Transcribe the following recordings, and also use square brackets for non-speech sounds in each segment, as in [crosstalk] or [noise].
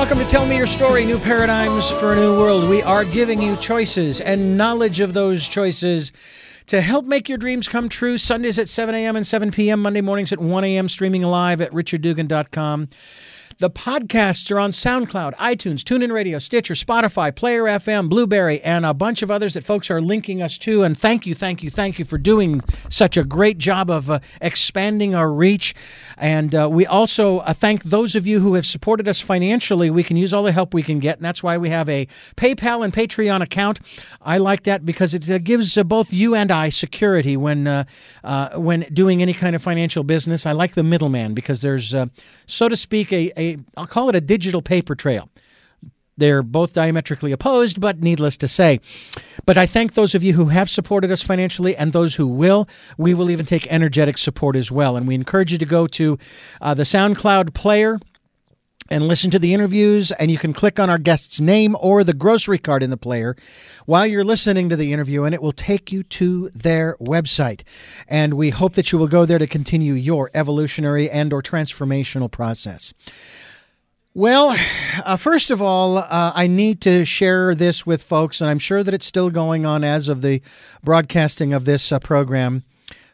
Welcome to Tell Me Your Story New Paradigms for a New World. We are giving you choices and knowledge of those choices to help make your dreams come true. Sundays at 7 a.m. and 7 p.m., Monday mornings at 1 a.m., streaming live at richarddugan.com. The podcasts are on SoundCloud, iTunes, TuneIn Radio, Stitcher, Spotify, Player FM, Blubrry, and a bunch of others that folks are linking us to. And thank you, thank you, thank you for doing such a great job of uh, expanding our reach. And uh, we also uh, thank those of you who have supported us financially. We can use all the help we can get, and that's why we have a PayPal and Patreon account. I like that because it uh, gives uh, both you and I security when uh, when doing any kind of financial business. I like the middleman because there's, so to speak, a, a I'll call it a digital paper trail. They're both diametrically opposed, but needless to say. But I thank those of you who have supported us financially and those who will. We will even take energetic support as well. And we encourage you to go to uh, the SoundCloud player and listen to the interviews. And you can click on our guest's name or the grocery card in the player while you're listening to the interview, and it will take you to their website. And we hope that you will go there to continue your evolutionary and or transformational process. Well, uh, first of all, uh, I need to share this with folks, and I'm sure that it's still going on as of the broadcasting of this uh, program.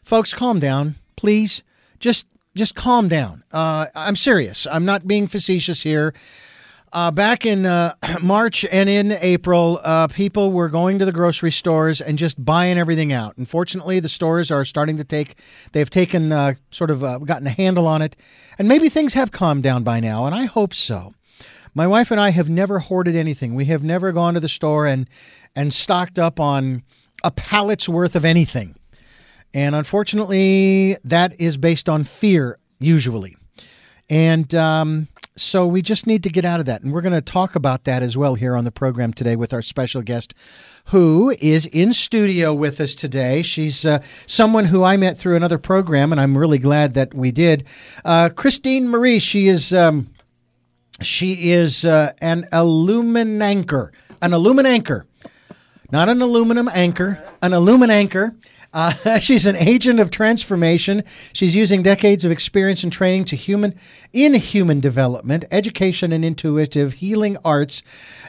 Folks, calm down, please. Just, just calm down. Uh, I'm serious. I'm not being facetious here. Uh, back in uh, [clears throat] March and in April, uh, people were going to the grocery stores and just buying everything out. Unfortunately, the stores are starting to take, they've taken uh, sort of uh, gotten a handle on it. And maybe things have calmed down by now, and I hope so. My wife and I have never hoarded anything. We have never gone to the store and, and stocked up on a pallet's worth of anything. And unfortunately, that is based on fear, usually. And, um, so we just need to get out of that. And we're going to talk about that as well here on the program today with our special guest, who is in studio with us today. She's uh, someone who I met through another program, and I'm really glad that we did. Uh, Christine Marie, she is. Um, she is uh, an aluminanchor, an aluminum anchor, not an aluminum anchor, an aluminanchor. Uh, [laughs] she's an agent of transformation. She's using decades of experience and training to human in human development, education, and intuitive healing arts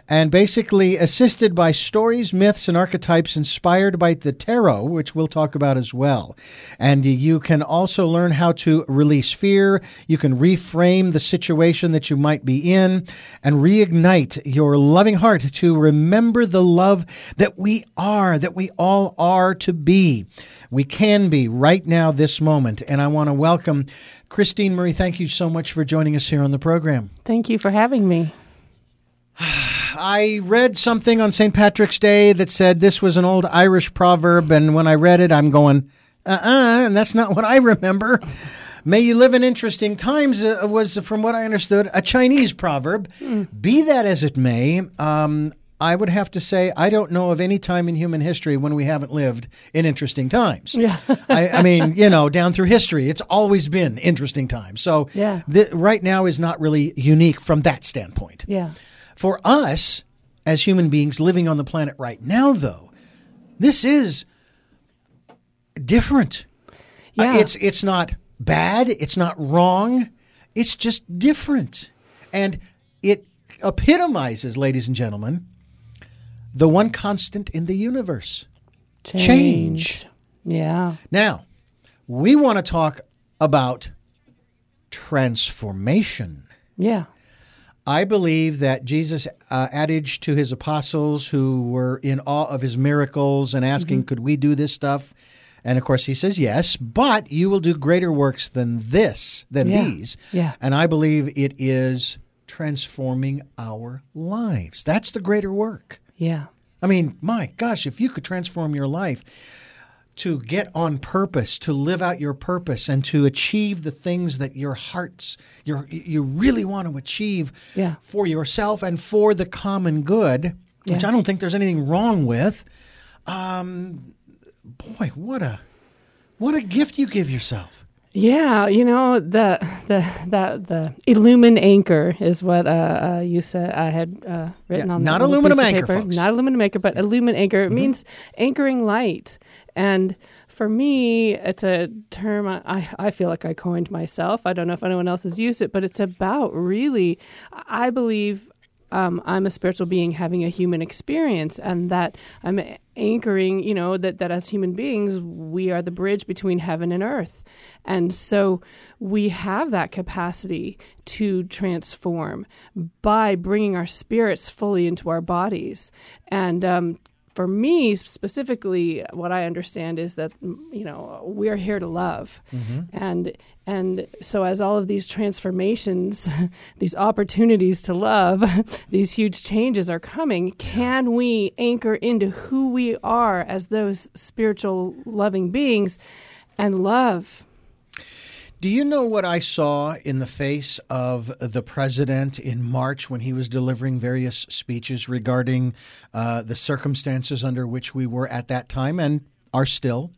and basically assisted by stories, myths, and archetypes inspired by the tarot, which we'll talk about as well. And you can also learn how to release fear. You can reframe the situation that you might be in and reignite your loving heart to remember the love that we are, that we all are to be. We can be right now, this moment. And I want to welcome Christine Marie. Thank you so much for joining us here on the program. Thank you for having me. [sighs] I read something on St. Patrick's Day that said this was an old Irish proverb, and when I read it, I'm going, uh uh-uh, uh, and that's not what I remember. May you live in interesting times uh, was, from what I understood, a Chinese proverb. Mm. Be that as it may, um, I would have to say I don't know of any time in human history when we haven't lived in interesting times. Yeah. [laughs] I, I, mean, you know, down through history, it's always been interesting times. So yeah. Th- right now is not really unique from that standpoint. Yeah. For us, as human beings living on the planet right now, though, this is different. Uh, yeah. Uh, it's it's not bad. It's not wrong. It's just different, and it epitomizes, ladies and gentlemen, the one constant in the universe: change. change. Yeah. Now, we want to talk about transformation. Yeah. I believe that Jesus' uh, adage to his apostles who were in awe of his miracles and asking, mm-hmm. Could we do this stuff? And of course, he says, Yes, but you will do greater works than this, than yeah. these. Yeah. And I believe it is transforming our lives. That's the greater work. Yeah. I mean, my gosh, if you could transform your life, to get on purpose, to live out your purpose, and to achieve the things that your hearts your you really want to achieve yeah. for yourself and for the common good, yeah. which I don't think there's anything wrong with. Um, boy, what a what a gift you give yourself. Yeah, you know the the that the Illumin anchor is what uh, uh, you said I had uh, written Yeah, on not the aluminum anchor, folks. Not aluminum anchor, but Illumin anchor. Mm-hmm. It means anchoring light, and for me, it's a term I, I I feel like I coined myself. I don't know if anyone else has used it, but it's about really, I believe um, I'm a spiritual being having a human experience, and that I'm anchoring, you know, that, that as human beings, we are the bridge between heaven and earth. And so we have that capacity to transform by bringing our spirits fully into our bodies. And um, for me specifically, what I understand is that you know we're here to love, mm-hmm. and and so as all of these transformations, [laughs] these opportunities to love, [laughs] these huge changes are coming, can we anchor into who we are as those spiritual loving beings, and love? Do you know what I saw in the face of the president in March when he was delivering various speeches regarding uh, the circumstances under which we were at that time and are still?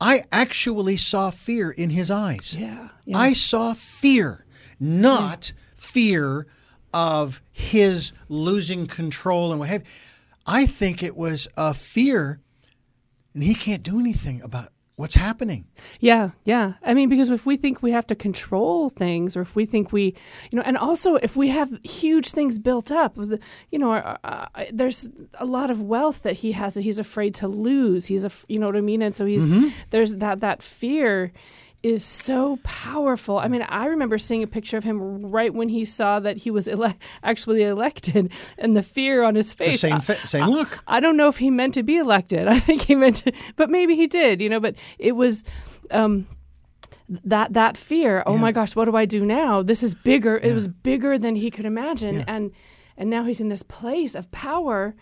I actually saw fear in his eyes. Yeah, I saw fear, not fear of his losing control and what have you. I think it was a fear, and he can't do anything about what's happening. Yeah, yeah. I mean, because if we think we have to control things, or if we think we, you know, and also if we have huge things built up, you know, there's a lot of wealth that he has that he's afraid to lose. He's a, you know what I mean, and so he's mm-hmm. there's that that fear is so powerful. I mean, I remember seeing a picture of him right when he saw that he was ele- actually elected, and the fear on his The face. same, I- fa- same look. I don't know if he meant to be elected. [laughs] I think he meant to, but maybe he did, you know, but it was um that that fear, oh my gosh, what do I do now? This is bigger. It was bigger than he could imagine Yeah. and and now he's in this place of power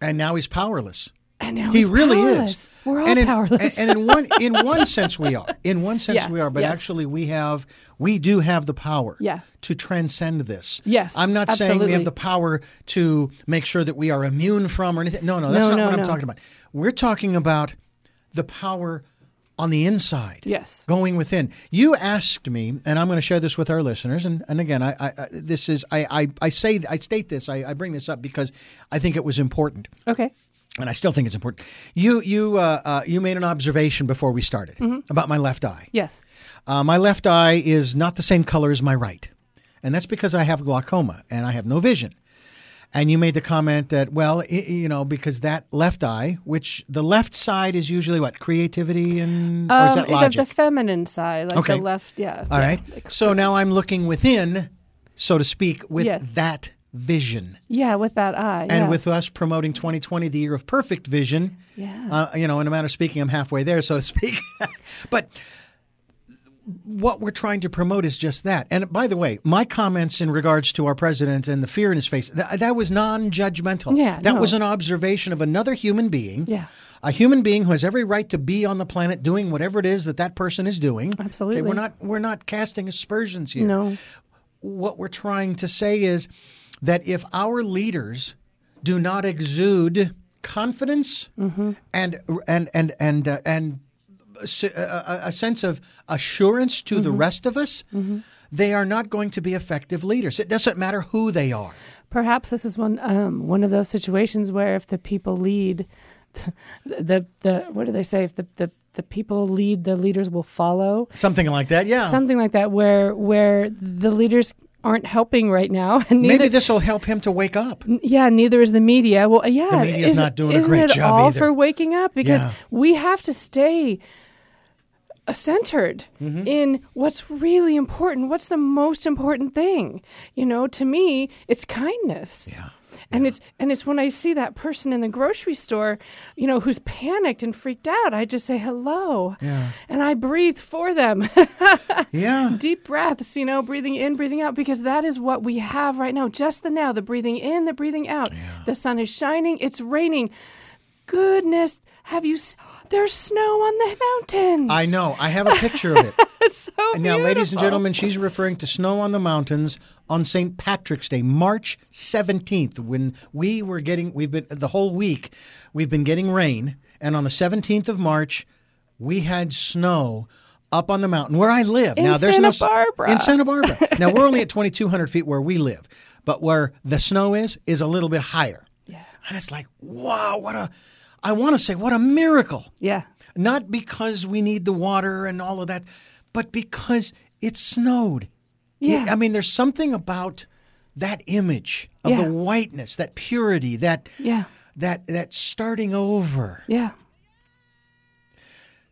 And now he's powerless. And now he really powerless. is. We're all and in, powerless. And, in one in one [laughs] sense we are. In one sense Yeah, we are, but yes. actually we have we do have the power Yeah. to transcend this. Yes, I'm not saying we have the power to make sure that we are immune from or anything. No, no, that's No, not no, what I'm no. talking about. We're talking about the power on the inside. Yes. Going within. You asked me, and I'm going to share this with our listeners. And, and again, I, I, I this is I, I, I say I state this. I, I bring this up because I think it was important okay. And I still think it's important. You you uh, uh, you made an observation before we started about my left eye. Yes. Uh, my left eye is not the same color as my right, and that's because I have glaucoma and I have no vision. And you made the comment that well, i you know, because that left eye, which the left side is usually what creativity and or is Um, that the- logic? The, feminine side, like Okay. the left, yeah. All yeah. right. So now I'm looking within, so to speak, with that vision. Yeah, with that eye. And yeah. with us promoting 2020, the year of perfect vision, Yeah. uh, you know, in a manner of speaking, I'm halfway there, so to speak. [laughs] but what we're trying to promote is just that. And by the way, my comments in regards to our president and the fear in his face, that, that was non judgmental. Yeah, that no. was an observation of another human being. Yeah. A human being who has every right to be on the planet doing whatever it is that that person is doing. Okay, Absolutely. we're not we're not casting aspersions here no. what we're trying to say is that if our leaders do not exude confidence Mm-hmm. and and and and uh, and a, a- a sense of assurance to the Mm-hmm. rest of us, they are not going to be effective leaders. It doesn't matter who they are. Perhaps this is one um, one of those situations where if the people lead, the [laughs] the, the what do they say? If the, the the people lead, the leaders will follow. Something like that. Yeah. Something like that, where where the leaders aren't helping right now, [laughs] and neither, Maybe this will help him to wake up. yeah, neither is the media. Well, yeah, The media's is- not doing a great it job all either. for waking up because Yeah. we have to stay centered Mm-hmm. in what's really important. What's the most important thing? You know, to me, it's kindness. Yeah. And it's and it's when I see that person in the grocery store, you know, who's panicked and freaked out, I just say hello. Yeah. And I breathe for them. [laughs] Yeah. Deep breaths, you know, breathing in, breathing out, because that is what we have right now. Just the now, the breathing in, the breathing out. The sun is shining, it's raining. Goodness, have you? s- There's snow on the mountains. I know. I have a picture of it. [laughs] It's so And now, ladies and gentlemen, she's referring to snow on the mountains on St. Patrick's Day, March 17th, when we were getting, we've been, the whole week, we've been getting rain. And on the 17th of March, we had snow up on the mountain where I live. In now there's Santa no Barbara. in Santa Barbara. [laughs] now we're only at 2,200 feet where we live, but where the snow is is a little bit higher. Yeah. And it's like, wow, what a! I want to say, what a miracle. Yeah. Not because we need the water and all of that, but because it snowed. Yeah. I mean, there's something about that image of Yeah. the whiteness, that purity, that Yeah. that that starting over. Yeah.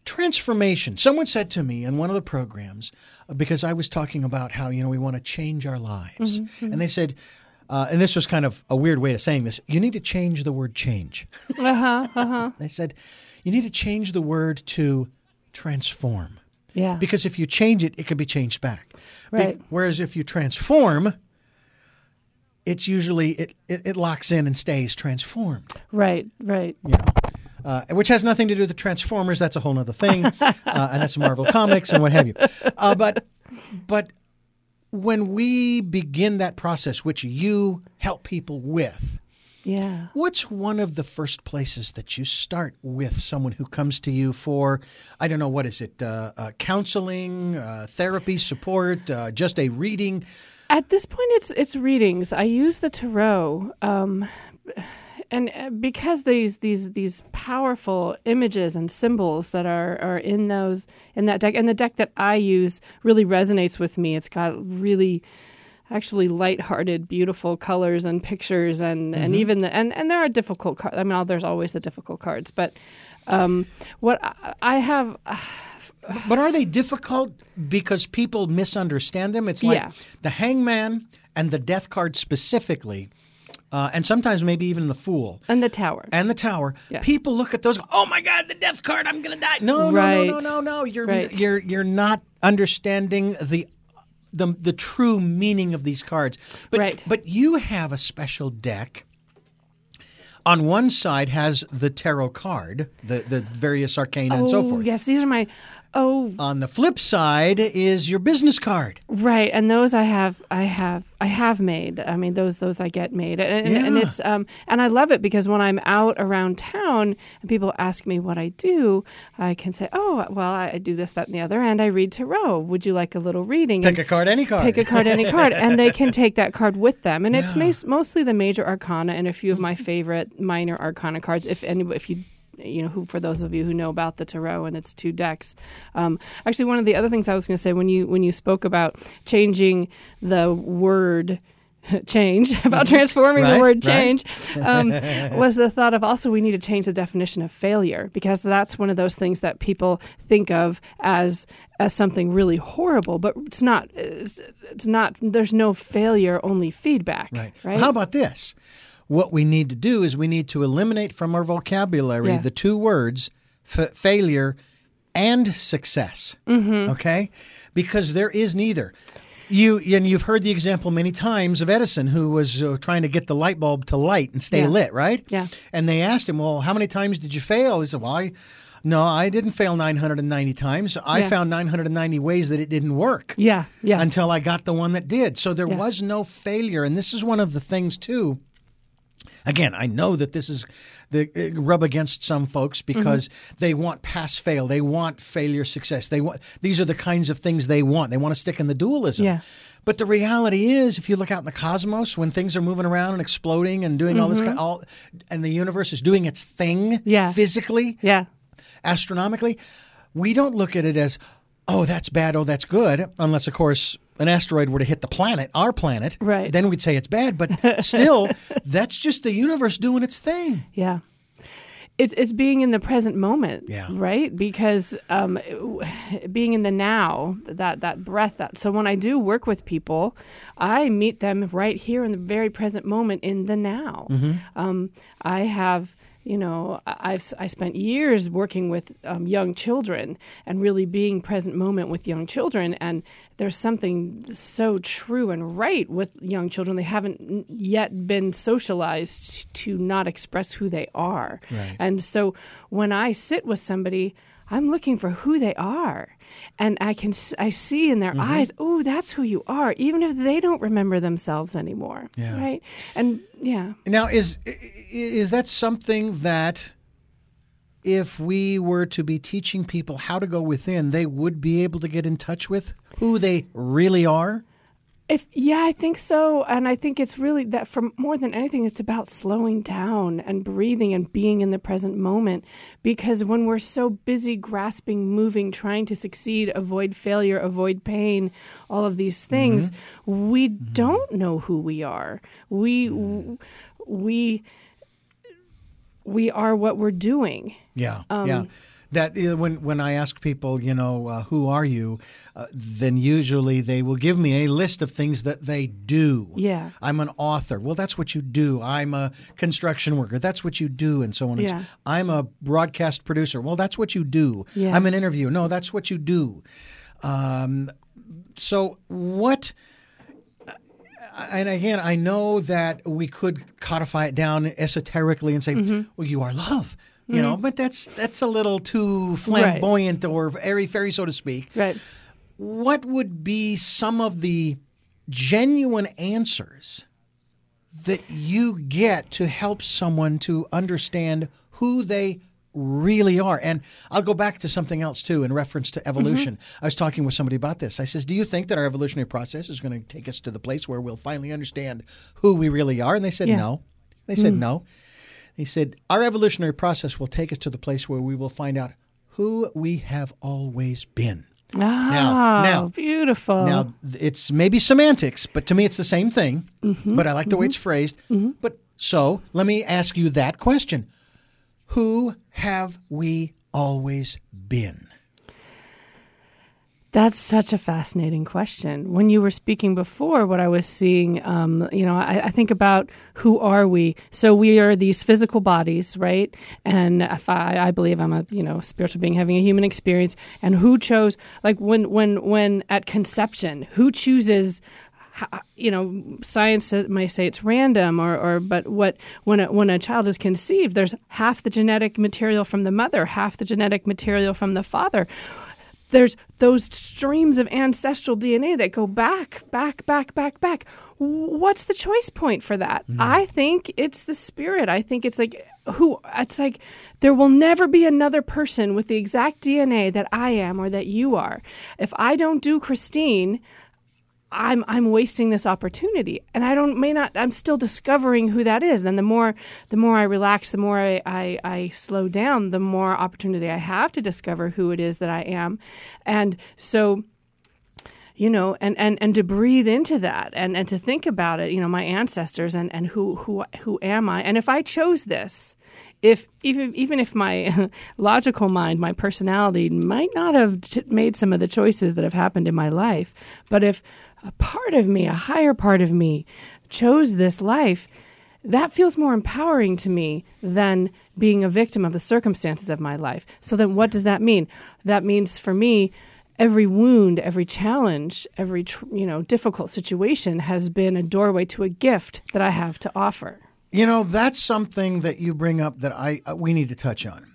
Transformation. Someone said to me in one of the programs, uh, because I was talking about how, you know, we want to change our lives. And they said, uh, and this was kind of a weird way of saying this, you need to change the word change. [laughs] Uh huh. Uh huh. They said, you need to change the word to transform. Yeah. Because if you change it, it can be changed back. Be- Right. whereas if you transform, it's usually, it, it, it locks in and stays transformed. right. Right. you know, uh, which has nothing to do with the Transformers. That's a whole other thing, [laughs] uh, and that's Marvel Comics and what have you. Uh, but, but when we begin that process, which you help people with, Yeah. what's one of the first places that you start with someone who comes to you for, I don't know, what is it, uh, uh, counseling, uh, therapy, support, uh, just a reading? At this point, it's it's readings. I use the tarot, um, and uh, because these these these powerful images and symbols that are are in those in that deck, and the deck that I use really resonates with me. It's got really actually light-hearted beautiful colors and pictures and and even the and and there are difficult cards i mean there's always the difficult cards but um what I- i have [sighs] But are they difficult because people misunderstand them? It's like Yeah. the hangman and the death card specifically, uh, and sometimes maybe even the fool and the tower and the tower. Yeah. People look at those. Oh my God, the death card! I'm gonna die. No, no, no, no, no, no. You're Right. you're you're not understanding the. The, the true meaning of these cards, but Right. but you have a special deck. On one side has the tarot card, the the various arcana and so oh forth. yes these are my oh On the flip side is your business card. Right, and those I have, I have, I have made. I mean, those those I get made, and, and, and it's um, and I love it because when I'm out around town and people ask me what I do, I can say, oh, well, I do this, that, and the other, and I read tarot. Would you like a little reading? Pick And a card, any card. pick a card, any card, and they can take that card with them. And it's Yeah. mas- mostly the major arcana and a few of my favorite minor arcana cards. If any, if you you know, who for those of you who know about the tarot and its two decks. Um, actually, one of the other things I was going to say when you when you spoke about changing the word. [laughs] change [laughs] about [laughs] transforming Right, the word right. change um, was the thought of also we need to change the definition of failure because that's one of those things that people think of as as something really horrible but it's not it's, it's not there's no failure only feedback Right. right How about this? What we need to do is we need to eliminate from our vocabulary Yeah. the two words f- failure and success. Mm-hmm. Okay? Because there is neither. You and you've heard the example many times of Edison, who was uh, trying to get the light bulb to light and stay Yeah. lit, right? Yeah. And they asked him, "Well, how many times did you fail?" He said, "Well, I, no, I didn't fail 990 times. I Yeah. found 990 ways that it didn't work." yeah yeah until I got the one that did. So there Yeah. was no failure. And this is one of the things, too. Again, I know that this is the uh, rub against some folks because Mm-hmm. they want pass fail, they want failure success. They want these are the kinds of things they want. They want to stick in the dualism. Yeah. But the reality is, if you look out in the cosmos, when things are moving around and exploding and doing all this, all, and the universe is doing its thing Mm-hmm. Yeah. physically, yeah astronomically, we don't look at it as, oh, that's bad, oh, that's good, unless, of course, an asteroid were to hit the planet, our planet. Right. Then we'd say it's bad. But still, [laughs] that's just the universe doing its thing. Yeah. It's, it's being in the present moment, Yeah. right? Because um, being in the now, that that breath. That so when I do work with people, I meet them right here in the very present moment in the now. Um, I have you know I've I spent years working with um, young children and really being present moment with young children, and there's something so true and right with young children. They haven't yet been socialized to not express who they are, Right. and so when I sit with somebody, I'm looking for who they are. And I can I see in their Mm-hmm. eyes, oh, that's who you are, even if they don't remember themselves anymore, Yeah. right? And yeah, Now, is is that something that if we were to be teaching people how to go within, they would be able to get in touch with who they really are? If yeah, I think so, and I think it's really that for more than anything, it's about slowing down and breathing and being in the present moment. Because when we're so busy grasping, moving, trying to succeed, avoid failure, avoid pain, all of these things, mm-hmm. we mm-hmm. don't know who we are. We mm-hmm. we we are what we're doing. Yeah, um, yeah that when when I ask people, you know, uh, who are you, uh, then usually they will give me a list of things that they do. Yeah, I'm an author. Well, that's what you do. I'm a construction worker. That's what you do, and so on. Yeah. I'm a broadcast producer. Well, that's what you do. Yeah. I'm an interviewer. No, that's what you do. Um, so what? Uh, and again, I know that we could codify it down esoterically and say, mm-hmm. "Well, you are love." You mm-hmm. know, but that's that's a little too flamboyant right. or airy fairy, so to speak. Right. What would be some of the genuine answers that you get to help someone to understand who they really are. And I'll go back to something else too in reference to evolution. Mm-hmm. I was talking with somebody about this. I says, "Do you think that our evolutionary process is going to take us to the place where we'll finally understand who we really are?" And they said, yeah. "No." They said, mm "No." He said, Our evolutionary process will take us to the place where we will find out who we have always been. Ah, now, now, beautiful. Now, it's maybe semantics, but to me, it's the same thing. Mm-hmm, but I like the mm-hmm, way it's phrased. Mm-hmm. But so let me ask you that question Who have we always been? That's such a fascinating question. When you were speaking before, what I was seeing, um, you know, I, I, think about who are we? So we are these physical bodies, right? And if I, I believe I'm a, you know, spiritual being having a human experience. And who chose, like when, when, when at conception, who chooses you know, science may say it's random, or, or but what when a, when a child is conceived, there's half the genetic material from the mother, half the genetic material from the father there's those streams of ancestral DNA that go back, back, back, back, back. What's the choice point for that? Mm. I think it's the spirit. I think it's like who it's like there will never be another person with the exact DNA that I am or that you are. If I don't do Christine, I'm I'm wasting this opportunity, and I don't may not. I'm still discovering who that is. Then the more the more I relax, the more I, I, I slow down, the more opportunity I have to discover who it is that I am, and so you know, and, and, and to breathe into that and, and to think about it, you know, my ancestors and, and who, who, who am I? And if I chose this, if even, even if my [laughs] logical mind, my personality might not have made some of the choices that have happened in my life, but if a part of me, a higher part of me, chose this life, that feels more empowering to me than being a victim of the circumstances of my life. So then what does that mean? That means for me, every wound, every challenge, every you know, difficult situation has been a doorway to a gift that I have to offer. You know, that's something that you bring up that I uh, we need to touch on.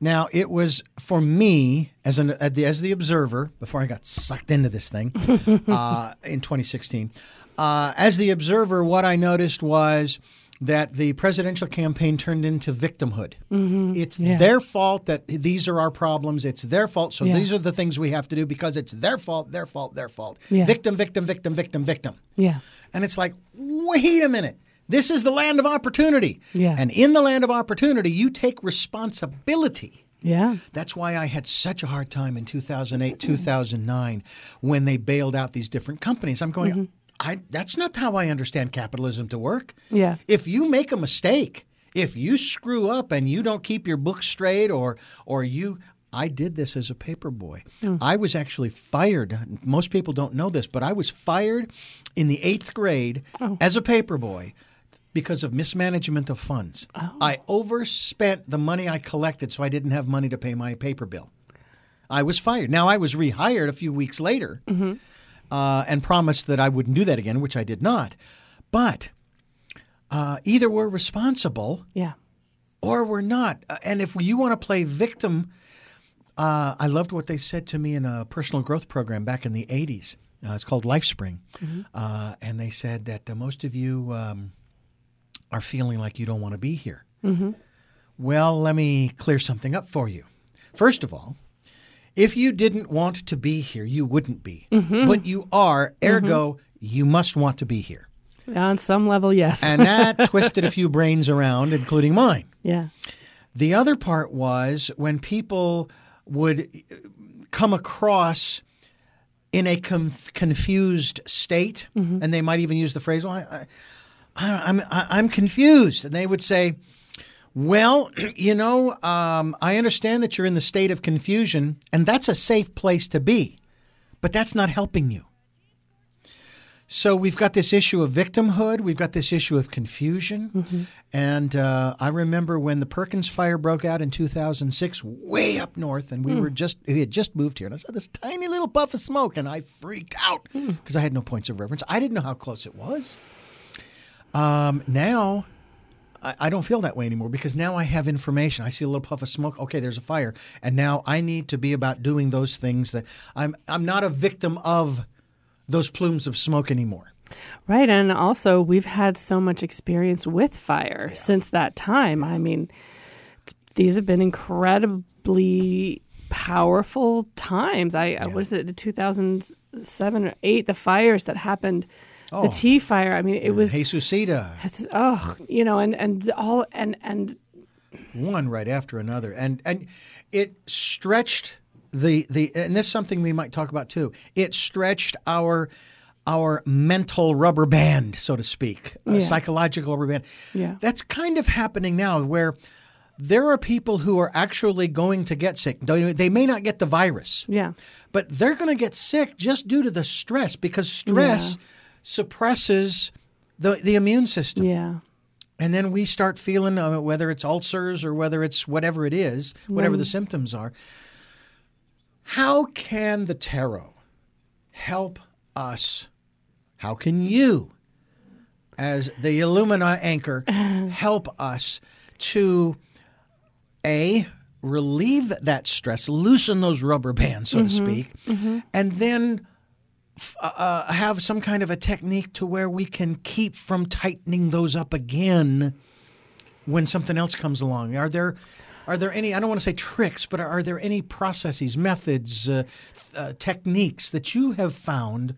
Now, it was for me as an as the observer before I got sucked into this thing [laughs] uh, in 2016. Uh, as the observer, what I noticed was that the presidential campaign turned into victimhood. Mm-hmm. It's yeah. their fault that these are our problems. It's their fault. So yeah. these are the things we have to do because it's their fault, their fault, their fault. Yeah. Victim, victim, victim, victim, victim. Yeah. And it's like, wait a minute. This is the land of opportunity. Yeah. And in the land of opportunity, you take responsibility. Yeah. That's why I had such a hard time in 2008, 2009 when they bailed out these different companies. I'm going, mm-hmm. I that's not how I understand capitalism to work. Yeah. If you make a mistake, if you screw up and you don't keep your books straight or or you I did this as a paper boy. Mm. I was actually fired. Most people don't know this, but I was fired in the eighth grade oh. as a paper boy because of mismanagement of funds. Oh. I overspent the money I collected, so I didn't have money to pay my paper bill. I was fired. Now, I was rehired a few weeks later mm-hmm. uh, and promised that I wouldn't do that again, which I did not. But uh, either we're responsible yeah. or we're not. Uh, and if you want to play victim, uh, I loved what they said to me in a personal growth program back in the 80s. Uh, it's called LifeSpring. Mm-hmm. Uh, and they said that most of you. Um, are feeling like you don't want to be here. Mm-hmm. Well, let me clear something up for you. First of all, if you didn't want to be here, you wouldn't be. But you are, ergo, you must want to be here. On some level, yes. And that [laughs] twisted a few brains around, including mine. yeah. The other part was when people would uh, come across in a conf- confused state, and they might even use the phrase, well, I, I, I'm, I'm confused. And they would say, well, [clears throat] you know, um, I understand that you're in the state of confusion, and that's a safe place to be, but that's not helping you. So we've got this issue of victimhood. We've got this issue of confusion. And uh, I remember when the Perkins fire broke out in 2006, way up north, and we were just we had just moved here, and I saw this tiny little puff of smoke, and I freaked out because I had no points of reference. I didn't know how close it was. Um, now. I I don't feel that way anymore because now I have information. I see a little puff of smoke. Okay, there's a fire, and now I need to be about doing those things that I'm. I'm not a victim of those plumes of smoke anymore. Right. And also, we've had so much experience with fire since that time. I mean, t- these have been incredibly powerful times. I, I was it the 2007 or 8, the fires that happened, Oh. the tea fire. I mean, it mm, was, Jesusita, oh, you know, and, and all, and, and one right after another, and and it stretched the the and this is something we might talk about too. It stretched our our mental rubber band, so to speak, a Yeah. psychological rubber band. Yeah. That's kind of happening now, where there are people who are actually going to get sick. They they may not get the virus, yeah. but they're going to get sick just due to the stress because stress suppresses the the immune system. Yeah. And then we start feeling uh, whether it's ulcers or whether it's whatever it is, whatever the mm. symptoms are. How can the tarot help us? How can you, as the Illumina anchor, [laughs] help us to a relieve that stress, loosen those rubber bands, so to mm-hmm. speak, mm-hmm. and then uh, uh, have some kind of a technique to where we can keep from tightening those up again when something else comes along. Are there are there any I don't want to say tricks, but are there any processes, methods, uh, uh, techniques that you have found?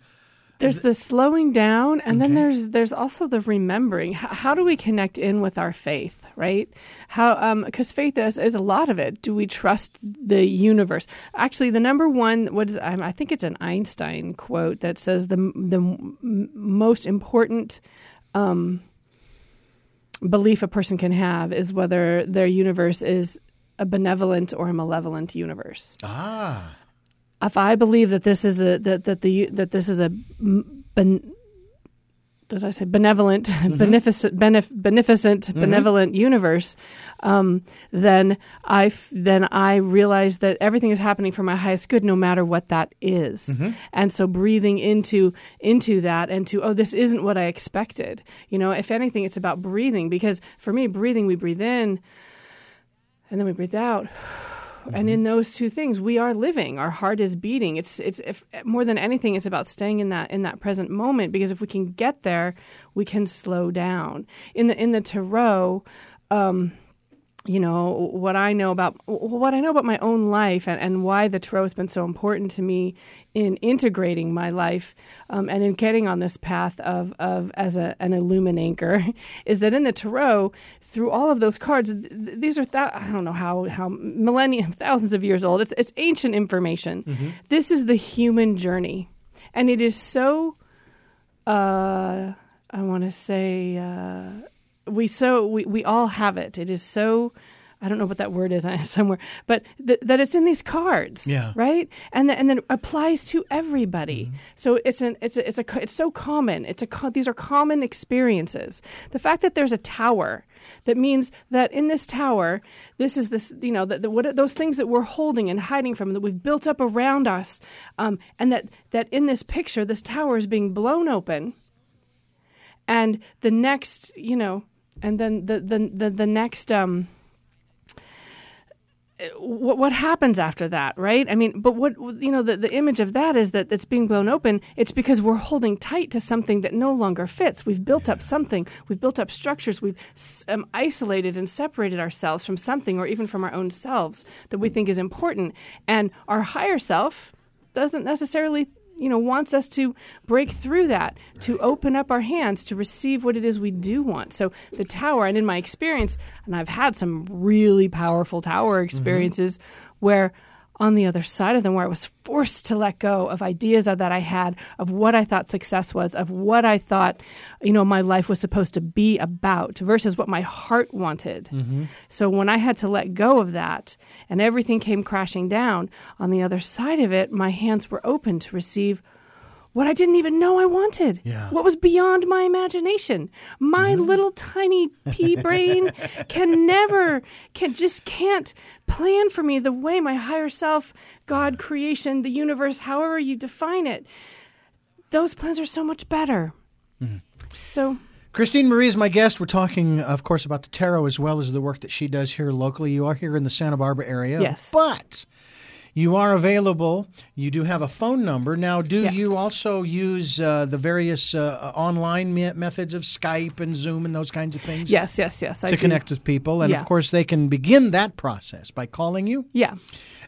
There's the slowing down, and then there's there's also the remembering. H- how do we connect in with our faith, right? How um because faith is, is a lot of it. Do we trust the universe? Actually, the number one what is I I think it's an Einstein quote that says the the m- most important um, belief a person can have is whether their universe is a benevolent or a malevolent universe Ah, if I believe that this is a that that the that this is a ben, did I say benevolent, [laughs] mm-hmm. beneficent, benef, beneficent, mm-hmm. benevolent universe, um, then I f- then I realize that everything is happening for my highest good, no matter what that is. Mm-hmm. And so breathing into into that and to oh, this isn't what I expected. You know, if anything, it's about breathing because for me, breathing, we breathe in, and then we breathe out. [sighs] And in those two things, we are living. Our heart is beating. It's it's if, more than anything, it's about staying in that in that present moment. Because if we can get there, we can slow down. In the in the tarot, um, you know what I know about what I know about my own life and, and why the tarot has been so important to me in integrating my life um, and in getting on this path of, of as a, an illuminator [laughs] is that in the tarot through all of those cards th- th- these are th- I don't know how how millennia [laughs] thousands of years old it's it's ancient information. This is the human journey and it is so uh, I want to say uh, we so we, we all have it. It is so I don't know what that word is [laughs] somewhere, but th- that it's in these cards, Yeah. right? And that and then applies to everybody. So it's an it's a, it's a it's so common. It's a co- these are common experiences. The fact that there's a tower that means that in this tower, this is this you know that the, what those things that we're holding and hiding from that we've built up around us, um, and that that in this picture, this tower is being blown open and the next you know and then the the the, the next um what, what happens after that, right? I mean, but what you know, the, the image of that is that it's being blown open. It's because we're holding tight to something that no longer fits. We've built up something. We've built up structures. We've um, isolated and separated ourselves from something, or even from our own selves that we think is important. And our higher self doesn't necessarily you know wants us to break through that to open up our hands to receive what it is we do want so the tower and in my experience and i've had some really powerful tower experiences mm-hmm. where on the other side of them where I was forced to let go of ideas that I had of what I thought success was, of what I thought, you know, my life was supposed to be about versus what my heart wanted. Mm-hmm. So when I had to let go of that and everything came crashing down, on the other side of it, my hands were open to receive what I didn't even know I wanted. Yeah. What was beyond my imagination. My mm-hmm. little tiny pea [laughs] brain can never can just can't plan for me the way my higher self, God, creation, the universe, however you define it. Those plans are so much better. Mm-hmm. So Christine Marie is my guest. We're talking, of course, about the tarot as well as the work that she does here locally. You are here in the Santa Barbara area. Yes. But you are available. You do have a phone number. Now, do yeah. you also use uh, the various uh, online me- methods of Skype and Zoom and those kinds of things? Yes, yes, yes. To connect with people. And yeah. of course, they can begin that process by calling you? Yeah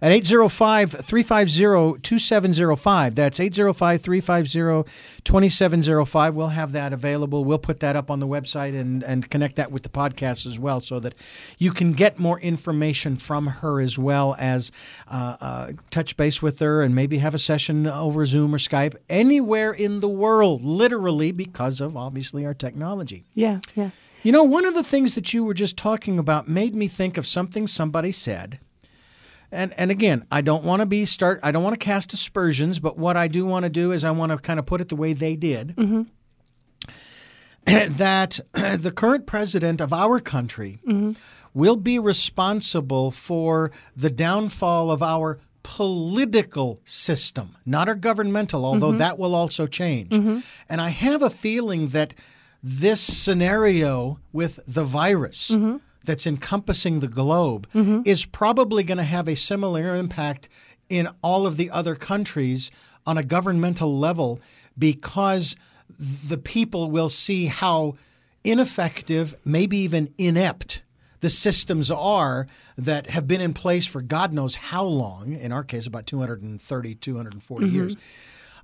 at 805 350 2705. That's 805 350 2705. We'll have that available. We'll put that up on the website and, and connect that with the podcast as well so that you can get more information from her as well as uh, uh, touch base with her and maybe have a session over Zoom or Skype anywhere in the world, literally because of obviously our technology. Yeah, yeah. You know, one of the things that you were just talking about made me think of something somebody said and and again, I don't want to be start. I don't want to cast aspersions, but what I do want to do is I want to kind of put it the way they did. Mm-hmm. [clears throat] that [clears throat] the current president of our country mm-hmm. will be responsible for the downfall of our political system, not our governmental, although mm-hmm. that will also change. Mm-hmm. And I have a feeling that this scenario with the virus mm-hmm that's encompassing the globe mm-hmm. is probably going to have a similar impact in all of the other countries on a governmental level because the people will see how ineffective, maybe even inept, the systems are that have been in place for God knows how long, in our case, about 230, 240 mm-hmm. years.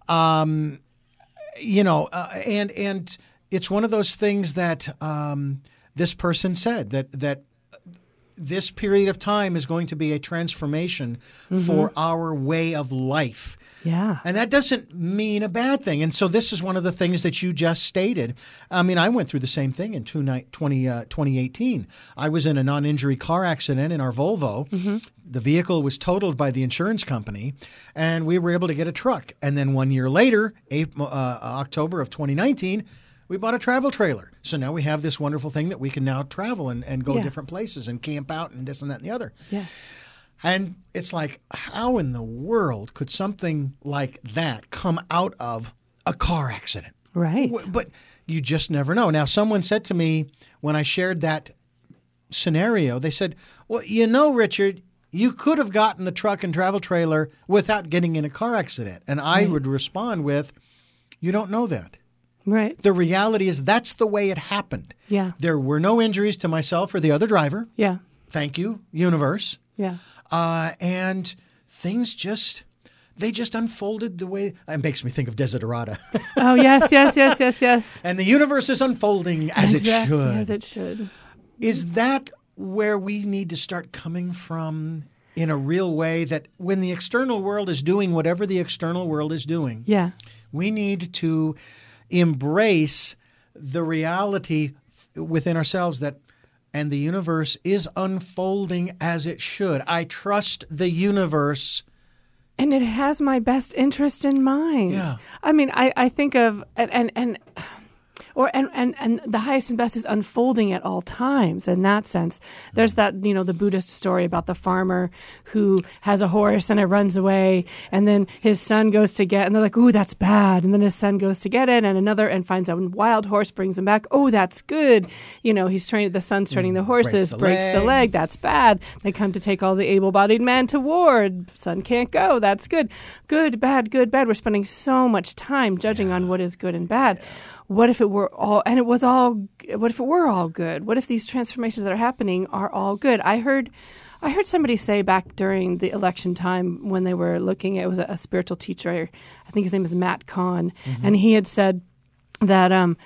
Um, you know, uh, and and it's one of those things that um, this person said that that this period of time is going to be a transformation mm-hmm. for our way of life. Yeah. And that doesn't mean a bad thing. And so this is one of the things that you just stated. I mean, I went through the same thing in 20, uh, 2018. I was in a non injury car accident in our Volvo. Mm-hmm. The vehicle was totaled by the insurance company, and we were able to get a truck. And then one year later, April, uh, October of 2019, we bought a travel trailer. So now we have this wonderful thing that we can now travel and, and go yeah. different places and camp out and this and that and the other. Yeah. And it's like, how in the world could something like that come out of a car accident? Right. But you just never know. Now, someone said to me when I shared that scenario, they said, Well, you know, Richard, you could have gotten the truck and travel trailer without getting in a car accident. And I right. would respond with, You don't know that. Right. The reality is that's the way it happened. Yeah. There were no injuries to myself or the other driver. Yeah. Thank you, universe. Yeah. Uh, and things just they just unfolded the way it makes me think of Desiderata. [laughs] oh yes, yes, yes, yes, yes. And the universe is unfolding as exactly, it should. As it should. Is that where we need to start coming from in a real way that when the external world is doing whatever the external world is doing, yeah. we need to embrace the reality within ourselves that and the universe is unfolding as it should. I trust the universe. And it has my best interest in mind. Yeah. I mean, I, I think of, and, and, and or and, and and the highest and best is unfolding at all times in that sense. There's mm. that you know the buddhist story about the farmer who has a horse and it runs away and then his son goes to get and they're like ooh that's bad. And then his son goes to get it and another and finds a wild horse brings him back. Oh that's good. You know he's training the son's training the mm, horses the breaks the leg. leg that's bad. They come to take all the able-bodied men to war. Son can't go that's good. Good bad good bad. We're spending so much time judging on what is good and bad what if it were all and it was all what if it were all good what if these transformations that are happening are all good i heard I heard somebody say back during the election time when they were looking, it was a, a spiritual teacher. I think his name is Matt Kahn, and he had said that um,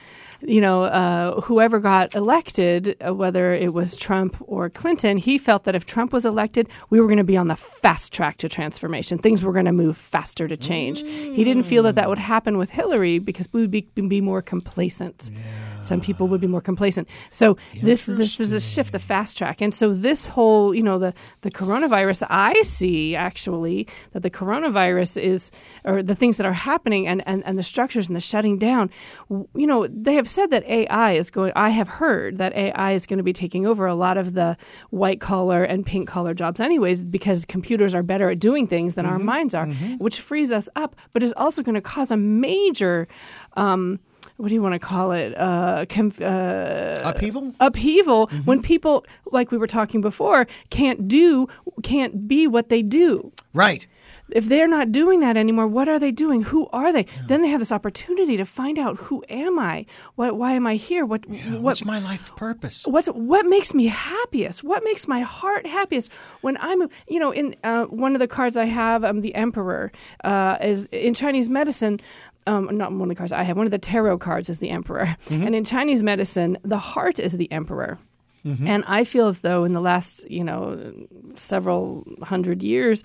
you know uh, whoever got elected, uh, whether it was Trump or Clinton, he felt that if Trump was elected, we were going to be on the fast track to transformation. Things were going to move faster to change. He didn't feel that that would happen with Hillary because we would be, be more complacent. Some people would be more complacent. So this this is a shift, the fast track, and so this whole you know the the coronavirus, I see actually that the coronavirus is or the things that are happening and and, and the structures and the shutting down. You know they have said that AI is going. I have heard that AI is going to be taking over a lot of the white collar and pink collar jobs, anyways, because computers are better at doing things than our minds are, which frees us up, but is also going to cause a major. Um, what do you want to call it? Uh, conf- uh, Upheaval? upheaval when people, like we were talking before, can't do, can't be what they do. Right. If they're not doing that anymore, what are they doing? Who are they? Then they have this opportunity to find out who am I? What? Why am I here? What? what? What's my life purpose? What's what makes me happiest? What makes my heart happiest when I'm, you know, in uh, one of the cards I have, I'm um, the Emperor, uh, is in Chinese medicine. Um, not one of the cards I have. One of the tarot cards is the Emperor, and in Chinese medicine, the heart is the Emperor. Mm-hmm. And I feel as though in the last, you know, several hundred years,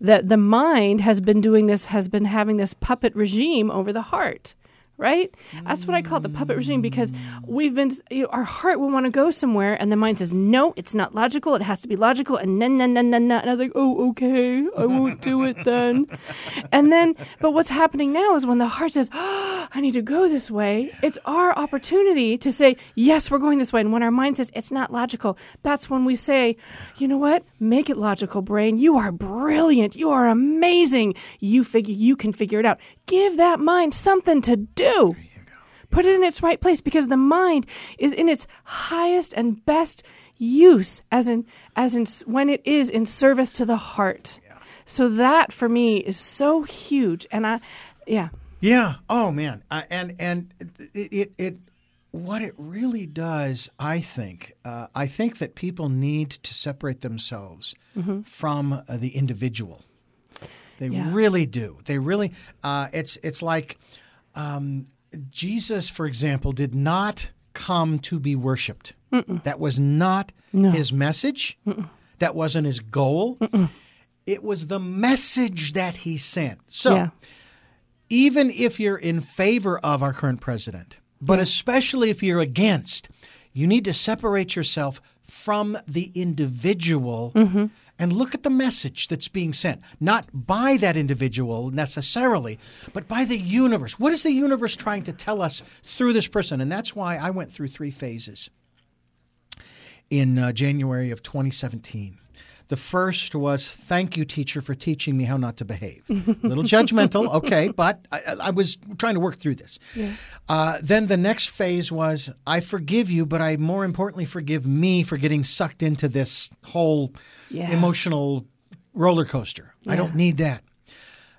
that the mind has been doing this, has been having this puppet regime over the heart. Right? That's what I call the puppet regime because we've been, you know, our heart will want to go somewhere and the mind says, no, it's not logical. It has to be logical. And then, then, then, then, then. And I was like, oh, okay, I won't do it then. [laughs] and then, but what's happening now is when the heart says, oh, I need to go this way, it's our opportunity to say, yes, we're going this way. And when our mind says, it's not logical, that's when we say, you know what? Make it logical, brain. You are brilliant. You are amazing. You figure, you can figure it out. Give that mind something to do. Put it in its right place because the mind is in its highest and best use as in as in when it is in service to the heart. So that for me is so huge and I yeah. Yeah. Oh man. Uh, and and it, it it what it really does, I think, uh, I think that people need to separate themselves from uh, the individual. They Yeah. really do. They really. Uh, it's it's like um, Jesus, for example, did not come to be worshipped. That was not his message. That wasn't his goal. It was the message that he sent. So yeah. even if you're in favor of our current president, but especially if you're against, you need to separate yourself from the individual and look at the message that's being sent, not by that individual necessarily, but by the universe. What is the universe trying to tell us through this person? And that's why I went through three phases in uh, January of 2017. The first was, thank you, teacher, for teaching me how not to behave. A little judgmental, [laughs] okay, but I, I was trying to work through this. Uh, then the next phase was, I forgive you, but I more importantly forgive me for getting sucked into this whole Yeah. emotional roller coaster. I don't need that.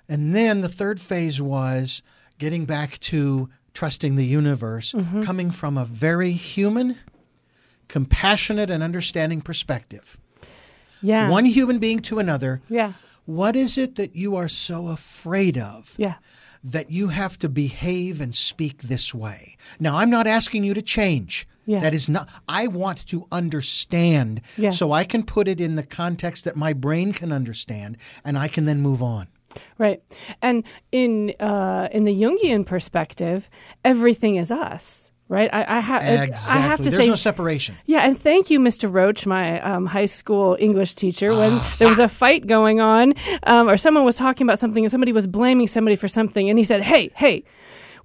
And then the third phase was getting back to trusting the universe, coming from a very human, compassionate, and understanding perspective. Yeah. One human being to another. Yeah. What is it that you are so afraid of Yeah. that you have to behave and speak this way? Now, I'm not asking you to change. Yeah. That is not, I want to understand Yeah. so I can put it in the context that my brain can understand and I can then move on. Right. And in uh, in the Jungian perspective, everything is us. Right. I, I, ha- Exactly. I have to There's say no separation. Yeah, and thank you, Mr. Roach, my um, high school English teacher. When [sighs] there was a fight going on, um, or someone was talking about something, and somebody was blaming somebody for something, and he said, "Hey, hey."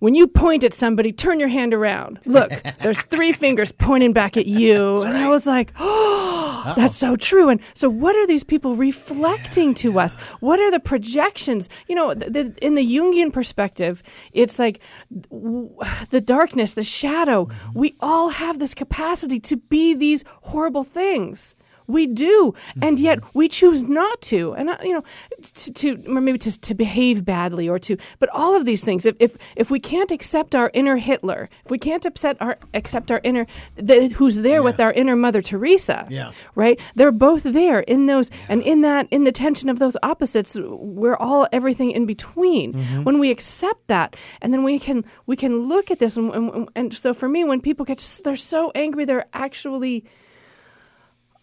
When you point at somebody, turn your hand around. Look, [laughs] there's three fingers pointing back at you. and I was like, [gasps] oh, that's so true. And so, what are these people reflecting to us? What are the projections? You know, the, the, in the Jungian perspective, it's like w- the darkness, the shadow. Mm-hmm. We all have this capacity to be these horrible things. We do, and yet we choose not to, and uh, you know, to, to maybe to, to behave badly or to. But all of these things, if if, if we can't accept our inner Hitler, if we can't accept our accept our inner, the, who's there with our inner Mother Teresa, Yeah. right? They're both there in those, and in that, in the tension of those opposites, we're all everything in between. When we accept that, and then we can we can look at this, and, and, and so for me, when people get they're so angry, they're actually.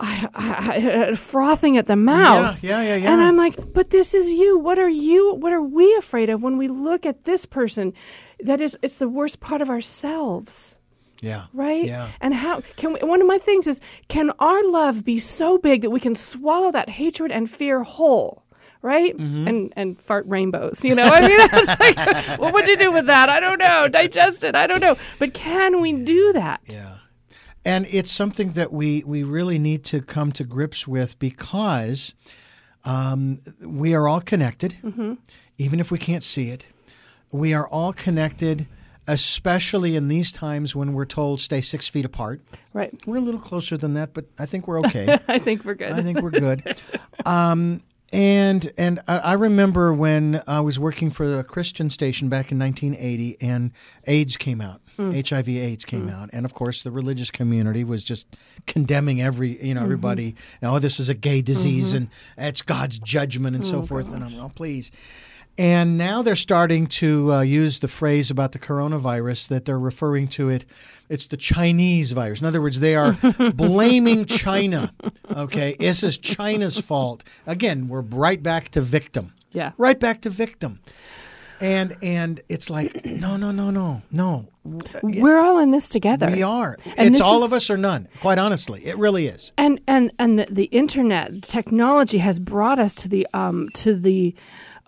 I, I, I, frothing at the mouth. yeah, yeah, yeah. And I'm like, but this is you. What are you? What are we afraid of when we look at this person? That is, it's the worst part of ourselves Yeah. right? Yeah. And how can we, one of my things is can our love be so big that we can swallow that hatred and fear whole? Right Mm-hmm. and and fart rainbows, you know. I mean, [laughs] I was like, what would you do with that? I don't know. Digest it. I don't know. But can we do that? Yeah. And it's something that we, we really need to come to grips with because um, we are all connected, even if we can't see it. We are all connected, especially in these times when we're told stay six feet apart. Right. We're a little closer than that, but I think we're [laughs] okay. I think we're good. I think we're good. Um, and and I, I remember when I was working for a Christian station back in 1980, and AIDS came out. Hmm. HIV/AIDS came hmm. out, and of course, the religious community was just condemning every you know everybody. Mm-hmm. Oh, this is a gay disease, mm-hmm. and it's God's judgment, and so oh, forth. And I'm like, oh, please. And now they're starting to uh, use the phrase about the coronavirus that they're referring to it. It's the Chinese virus. In other words, they are [laughs] blaming China. Okay, this is China's fault. Again, we're right back to victim. Yeah. right back to victim. And and it's like no no no no no. We're all in this together. We are. And it's all is- of us or none. Quite honestly, it really is. and and and the, the internet technology has brought us to the um to the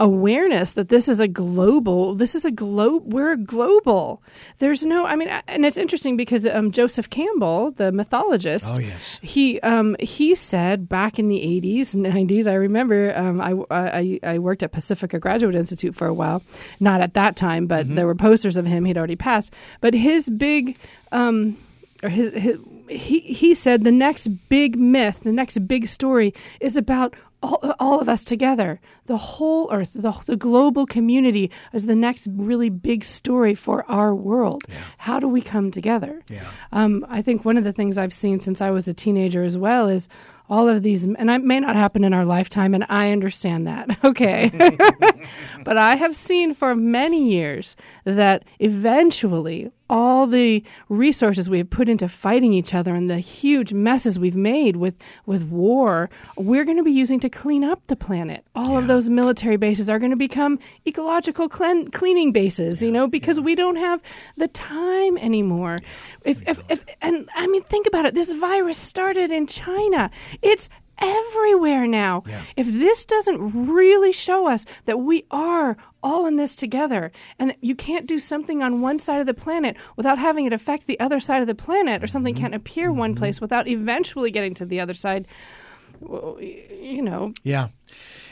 awareness that this is a global this is a globe we're global there's no i mean and it's interesting because um, joseph campbell the mythologist Oh, yes. he um he said back in the 80s and 90s i remember um I, I i worked at pacifica graduate institute for a while not at that time but Mm-hmm. there were posters of him he'd already passed but his big um or his, his he he said the next big myth, the next big story is about all, all of us together. The whole earth, the, the global community is the next really big story for our world. How do we come together? Yeah. Um, I think one of the things I've seen since I was a teenager as well is all of these, and it may not happen in our lifetime, and I understand that. [laughs] Okay. [laughs] but I have seen for many years that eventually all the resources we have put into fighting each other and the huge messes we've made with, with war, we're going to be using to clean up the planet. All of those military bases are going to become ecological clean, cleaning bases, you know, because we don't have the time anymore. If, if, if, and I mean, think about it. This virus started in China. It's everywhere now. If this doesn't really show us that we are all in this together and that you can't do something on one side of the planet without having it affect the other side of the planet or something can't appear one place without eventually getting to the other side, well, you know, Yeah.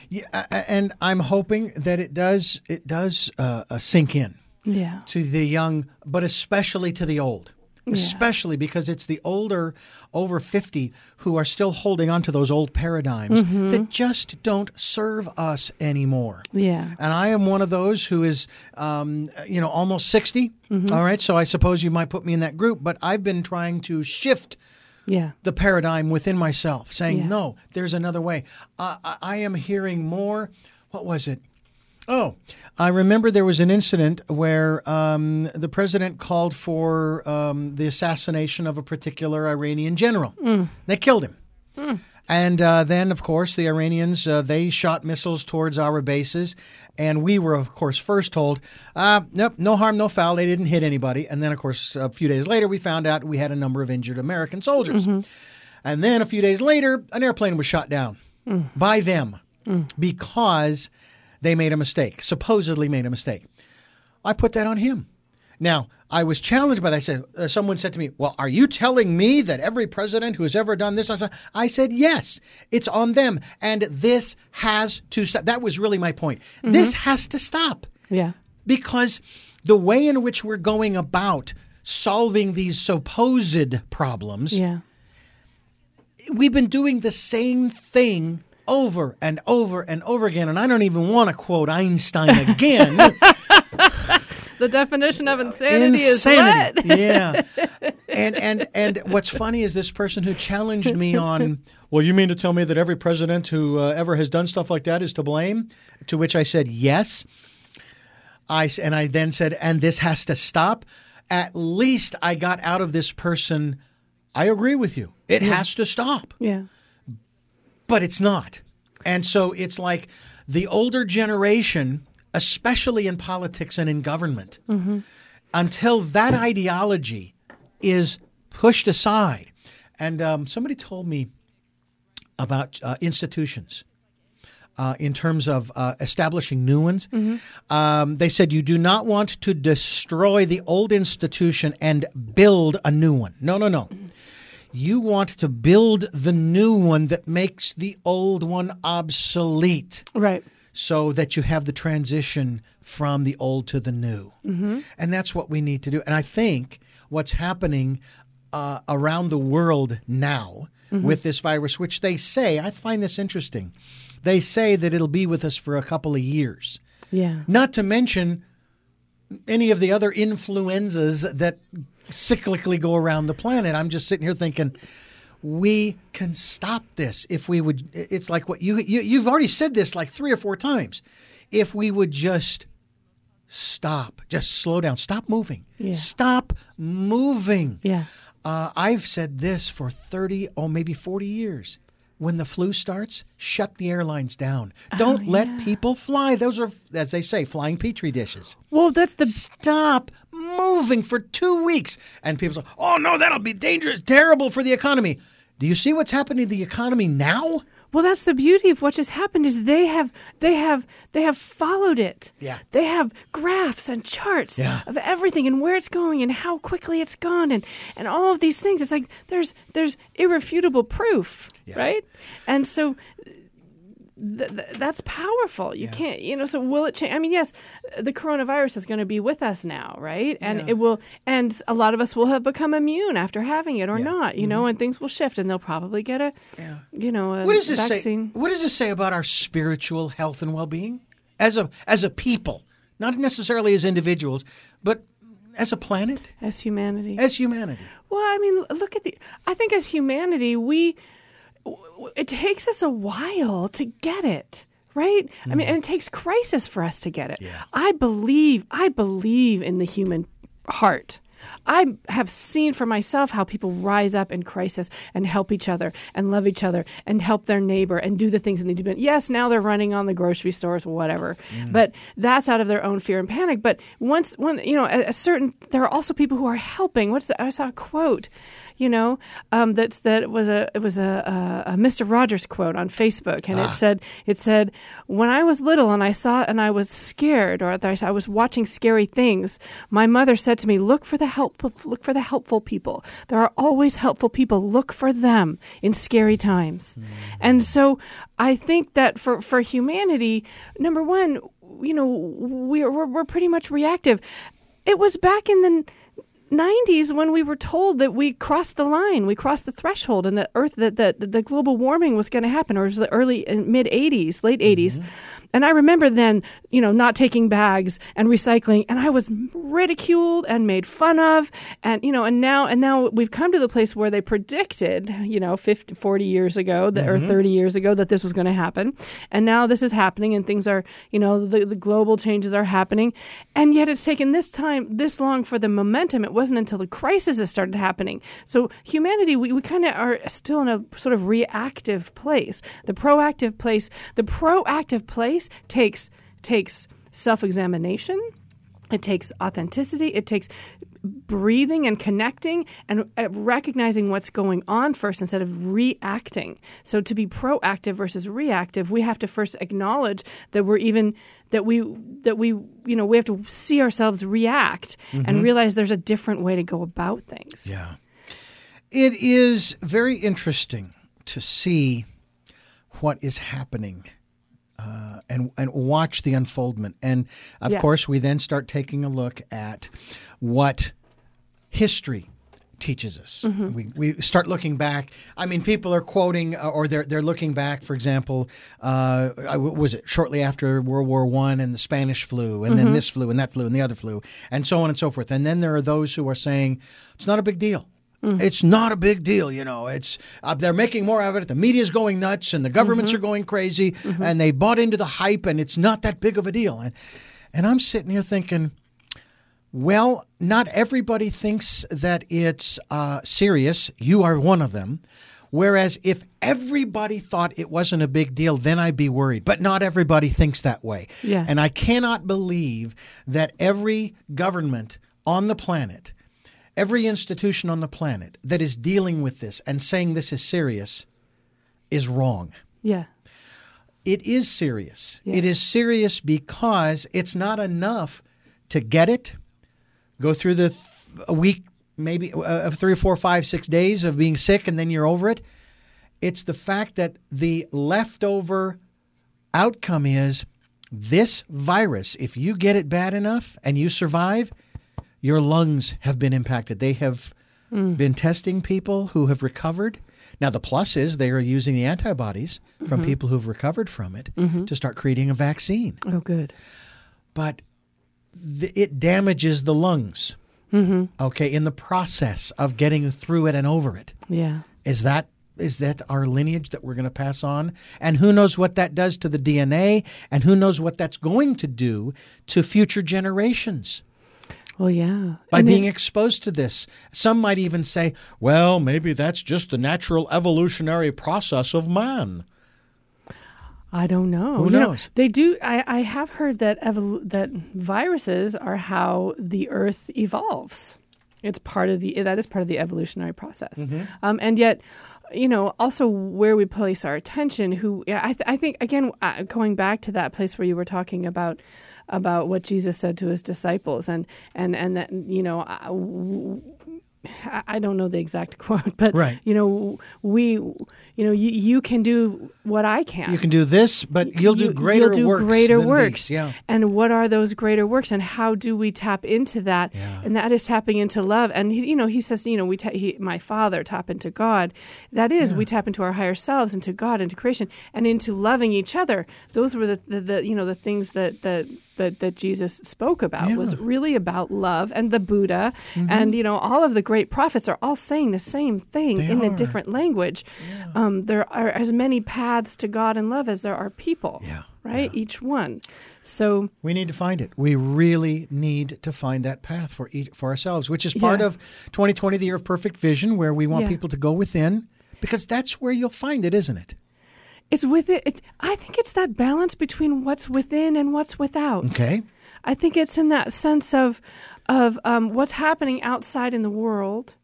Yeah, and I'm hoping that it does it does uh, uh, sink in yeah. to the young, but especially to the old. Especially because it's the older, over 50, who are still holding on to those old paradigms that just don't serve us anymore. Yeah. And I am one of those who is, um, you know, almost 60. All right. So I suppose you might put me in that group, but I've been trying to shift Yeah. the paradigm within myself, saying, Yeah. no, there's another way. Uh, I, I am hearing more. What was it? Oh, I remember there was an incident where um, the president called for um, the assassination of a particular Iranian general. They killed him. And uh, then, of course, the Iranians uh, they shot missiles towards our bases, and we were, of course, first told, uh, "Nope, no harm, no foul. They didn't hit anybody." And then, of course, a few days later, we found out we had a number of injured American soldiers. And then a few days later, an airplane was shot down by them because they made a mistake, supposedly made a mistake. I put that on him. Now, I was challenged by that. I said, uh, someone said to me, Well, are you telling me that every president who has ever done this? I said, I said Yes, it's on them. And this has to stop. That was really my point. This has to stop Yeah. because the way in which we're going about solving these supposed problems, Yeah. we've been doing the same thing over and over and over again. And I don't even want to quote Einstein again. [laughs] The definition of insanity, Insanity. is what? [laughs] yeah. And and and what's funny is this person who challenged me on. Well, you mean to tell me that every president who uh, ever has done stuff like that is to blame? To which I said yes. I and I then said, and this has to stop. At least I got out of this person. I agree with you. It has to stop yeah. But it's not. And so it's like the older generation, especially in politics and in government, until that ideology is pushed aside. And um, somebody told me about uh, institutions. Uh, in terms of uh, establishing new ones, um, they said you do not want to destroy the old institution and build a new one. No, no, no. You want to build the new one that makes the old one obsolete Right. so that you have the transition from the old to the new. Mm-hmm. And that's what we need to do. And I think what's happening uh, around the world now with this virus, which they say, I find this interesting, they say that it'll be with us for a couple of years. Yeah. Not to mention any of the other influenzas that cyclically go around the planet. I'm just sitting here thinking, we can stop this if we would. It's like what you, you you've already said this like three or four times. If we would just stop, just slow down, stop moving, Yeah. stop moving. Yeah. Uh, I've said this for 30 or maybe 40 years. When the flu starts, shut the airlines down. Oh, Don't let people fly. Those are, as they say, flying petri dishes. Well, that's the Stop moving for two weeks. And people say, oh, no, that'll be dangerous, terrible for the economy. Do you see what's happening to the economy now? Well, that's the beauty of what just happened is they have they have they have followed it. Yeah. They have graphs and charts Yeah. of everything and where it's going and how quickly it's gone and and all of these things. It's like there's there's irrefutable proof, Yeah. right? And so th- th- that's powerful. You can't, you know. So will it change? I mean, yes, the coronavirus is going to be with us now, right? And Yeah. it will, and a lot of us will have become immune after having it or Yeah. not, you know. Mm-hmm. And things will shift, and they'll probably get a, you know, a What does this vaccine. say? What does this say about our spiritual health and well-being as a as a people, not necessarily as individuals, but as a planet, As humanity. as humanity? Well, I mean, look at the. I think as humanity, we. It takes us a while to get it, right? I mean, and it takes crisis for us to get it. I believe. I believe in the human heart. I have seen for myself how people rise up in crisis and help each other and love each other and help their neighbor and do the things that need to be done. Yes, now they're running on the grocery stores, whatever, but that's out of their own fear and panic. But once, when you know, a, a certain, there are also people who are helping. What's that? I saw a quote, you know, um, that's that was a it was a, a, a Mr. Rogers quote on Facebook, and it said it said when I was little and I saw and I was scared or I was watching scary things, my mother said to me, "Look for the helpful, look for the helpful people. There are always helpful people. Look for them in scary times." Mm. And so I think that for for humanity, number one, you know, we're we're, we're pretty much reactive. It was back in the 90s when we were told that we crossed the line, we crossed the threshold, and that Earth, that the, the global warming was going to happen, or it was the early uh, mid 80s, late mm-hmm. 80s. And I remember then, you know, not taking bags and recycling, and I was ridiculed and made fun of, and you know, and now and now we've come to the place where they predicted, you know, 50, 40 years ago, that, or mm-hmm. 30 years ago, that this was going to happen, and now this is happening, and things are, you know, the, the global changes are happening, and yet it's taken this time, this long for the momentum. It wasn't until the crisis has started happening. So humanity, we, we kind of are still in a sort of reactive place. The proactive place, the proactive place takes takes self-examination. It takes authenticity. It takes breathing and connecting and uh, recognizing what's going on first instead of reacting. So to be proactive versus reactive, we have to first acknowledge that we're even that we that we you know we have to see ourselves react mm-hmm. and realize there's a different way to go about things. Yeah. It is very interesting to see what is happening uh, and and watch the unfoldment. And of yeah. course, we then start taking a look at what history teaches us. Mm-hmm. We, we start looking back. I mean, people are quoting uh, or they're they're looking back. For example, uh, was it shortly after World War One and the Spanish flu, and mm-hmm. then this flu and that flu and the other flu, and so on and so forth. And then there are those who are saying it's not a big deal. Mm-hmm. It's not a big deal, you know. It's uh, they're making more of it. The media's going nuts, and the governments mm-hmm. are going crazy, mm-hmm. and they bought into the hype, and it's not that big of a deal. And and I'm sitting here thinking, well, not everybody thinks that it's uh, serious. You are one of them. Whereas if everybody thought it wasn't a big deal, then I'd be worried. But not everybody thinks that way. Yeah. And I cannot believe that every government on the planet Every institution on the planet that is dealing with this and saying this is serious is wrong. Yeah. It is serious. Yes. It is serious because it's not enough to get it, go through the th- a week, maybe uh, three or four, five, six days of being sick, and then you're over it. It's the fact that the leftover outcome is this virus, if you get it bad enough and you survive, your lungs have been impacted. They have mm. been testing people who have recovered. Now, the plus is they are using the antibodies from mm-hmm. people who've recovered from it mm-hmm. to start creating a vaccine. Oh, good. But th- it damages the lungs. Mm-hmm. Okay, in the process of getting through it and over it. Yeah. Is that is that our lineage that we're going to pass on? And who knows what that does to the DNA and who knows what that's going to do to future generations? Well, yeah. By being exposed to this. Some might even say, well, maybe that's just the natural evolutionary process of man. I don't know. Who knows? Know, they do. I, I have heard that evol- that viruses are how the Earth evolves. It's part of the that is part of the evolutionary process. Mm-hmm. Um, and yet, you know, also where we place our attention. Who I, th- I think again, uh, going back to that place where you were talking about about what Jesus said to his disciples, and and and that you know. I don't know the exact [laughs] quote, but right. you know, we, you know, you, you can do what I can. You can do this, but you'll do greater you'll do works. Greater works. These, yeah. And what are those greater works, and how do we tap into that? Yeah. And that is tapping into love. And he, you know, he says, you know, we, ta- he, my Father, tap into God. That is, yeah. we tap into our higher selves, into God, into creation, and into loving each other. Those were the, the, the you know, the things that that that, that Jesus spoke about yeah. was really about love and the Buddha mm-hmm. and you know all of the great prophets are all saying the same thing they in are. a different language. Yeah. Um, there are as many paths to God and love as there are people. Yeah. Right, each one. So we need to find it. We really need to find that path for each, for ourselves, which is part of 2020, the year of perfect vision, where we want people to go within, because that's where you'll find it, isn't it? It's with it. It's, I think it's that balance between what's within and what's without. Okay. I think it's in that sense of of um, what's happening outside in the world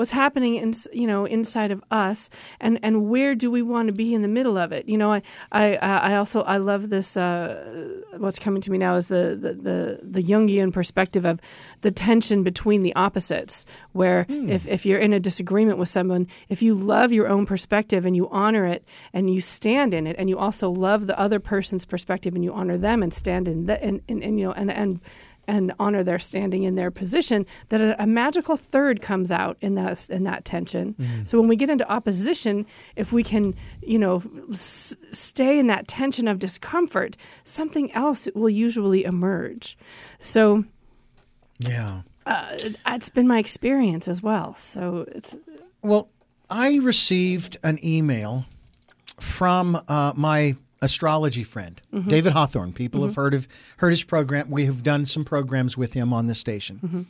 what's happening in you know inside of us and and where do we want to be in the middle of it you know i i i also i love this uh, what's coming to me now is the, the the the jungian perspective of the tension between the opposites where mm. if if you're in a disagreement with someone if you love your own perspective and you honor it and you stand in it and you also love the other person's perspective and you honor them and stand in the and, and, and you know and and and honor their standing in their position, that a, a magical third comes out in that in that tension. Mm-hmm. So when we get into opposition, if we can, you know, s- stay in that tension of discomfort, something else will usually emerge. So, yeah, uh, it's been my experience as well. So it's well, I received an email from uh, my astrology friend, mm-hmm. David Hawthorne. People mm-hmm. have heard of heard his program. We have done some programs with him on this station. Mm-hmm.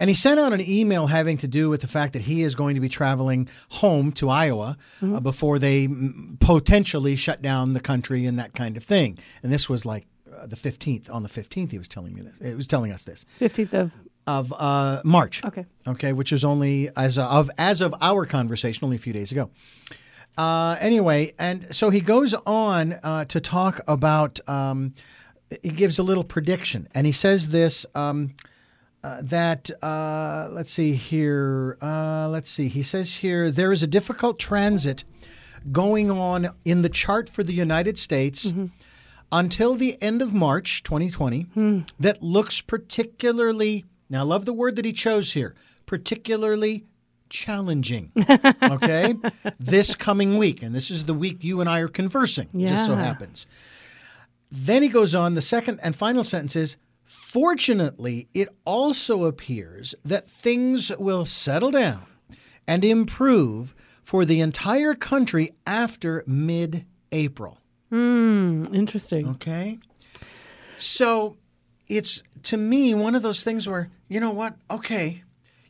And he sent out an email having to do with the fact that he is going to be traveling home to Iowa uh, mm-hmm. before they m- potentially shut down the country and that kind of thing. And this was like uh, the 15th. On the 15th, he was telling me this. It was telling us this. 15th of of uh, March. Okay. Okay, which is only as of as of our conversation only a few days ago. Uh, anyway, and so he goes on uh, to talk about. Um, he gives a little prediction, and he says this. Um, uh, that uh, let's see here. Uh, let's see. He says here there is a difficult transit going on in the chart for the United States until the end of March 2020 that looks particularly. Now, I love the word that he chose here. Particularly challenging. [laughs] Okay, this coming week, and this is the week you and I are conversing. Just so happens. Then he goes on. The second and final sentence is Fortunately, it also appears that things will settle down and improve for the entire country after mid April. Mm, interesting. Okay. So it's to me one of those things where, you know what? Okay.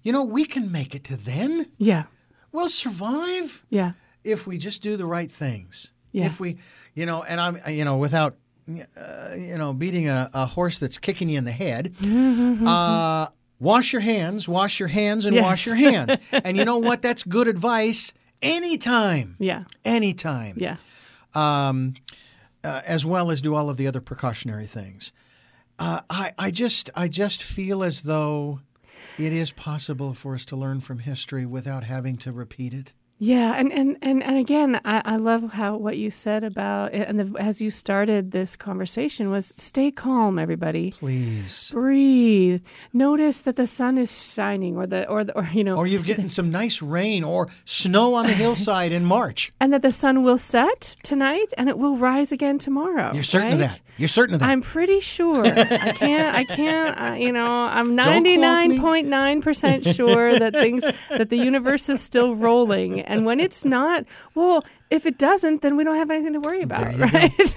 You know, we can make it to then. Yeah. We'll survive Yeah. if we just do the right things. Yeah. If we, you know, and I'm, you know, without, uh, you know, beating a, a horse that's kicking you in the head, [laughs] uh, wash your hands, wash your hands, and wash your [laughs] hands. and you know what? That's good advice anytime. Yeah. Anytime. Yeah. Um, uh, as well as do all of the other precautionary things. Uh, I, I just, I just feel as though it is possible for us to learn from history without having to repeat it. Yeah, and and and, and again, I, I love how what you said about and the, as you started this conversation was stay calm, everybody. Please. Breathe. Notice that the sun is shining, or the or the, or you know, Or you've getting some nice rain or snow on the hillside in March. [laughs] and that the sun will set tonight and it will rise again tomorrow. You're certain of that. You're certain of that. I'm pretty sure. I can't. I can't. Uh, you know, I'm 99.9 percent sure that things that the universe is still rolling, and when it's not, well, if it doesn't, then we don't have anything to worry about, you right?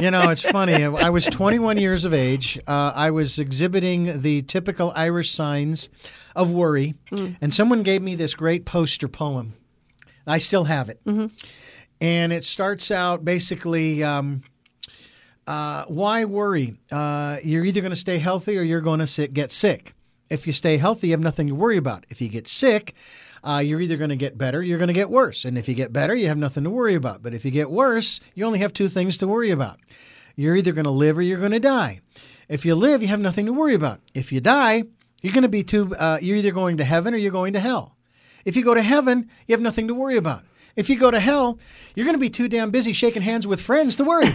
you know, it's [laughs] funny. I was 21 years of age. Uh, I was exhibiting the typical Irish signs of worry, and someone gave me this great poster poem. I still have it. And it starts out basically um, uh, why worry? Uh, you're either going to stay healthy or you're going to get sick. If you stay healthy, you have nothing to worry about. If you get sick, uh, you're either going to get better you're going to get worse. And if you get better, you have nothing to worry about. But if you get worse, you only have two things to worry about. You're either going to live or you're going to die. If you live, you have nothing to worry about. If you die, you're going to be too. Uh, you're either going to heaven or you're going to hell. If you go to heaven, you have nothing to worry about. If you go to hell, you're going to be too damn busy shaking hands with friends to worry. [laughs]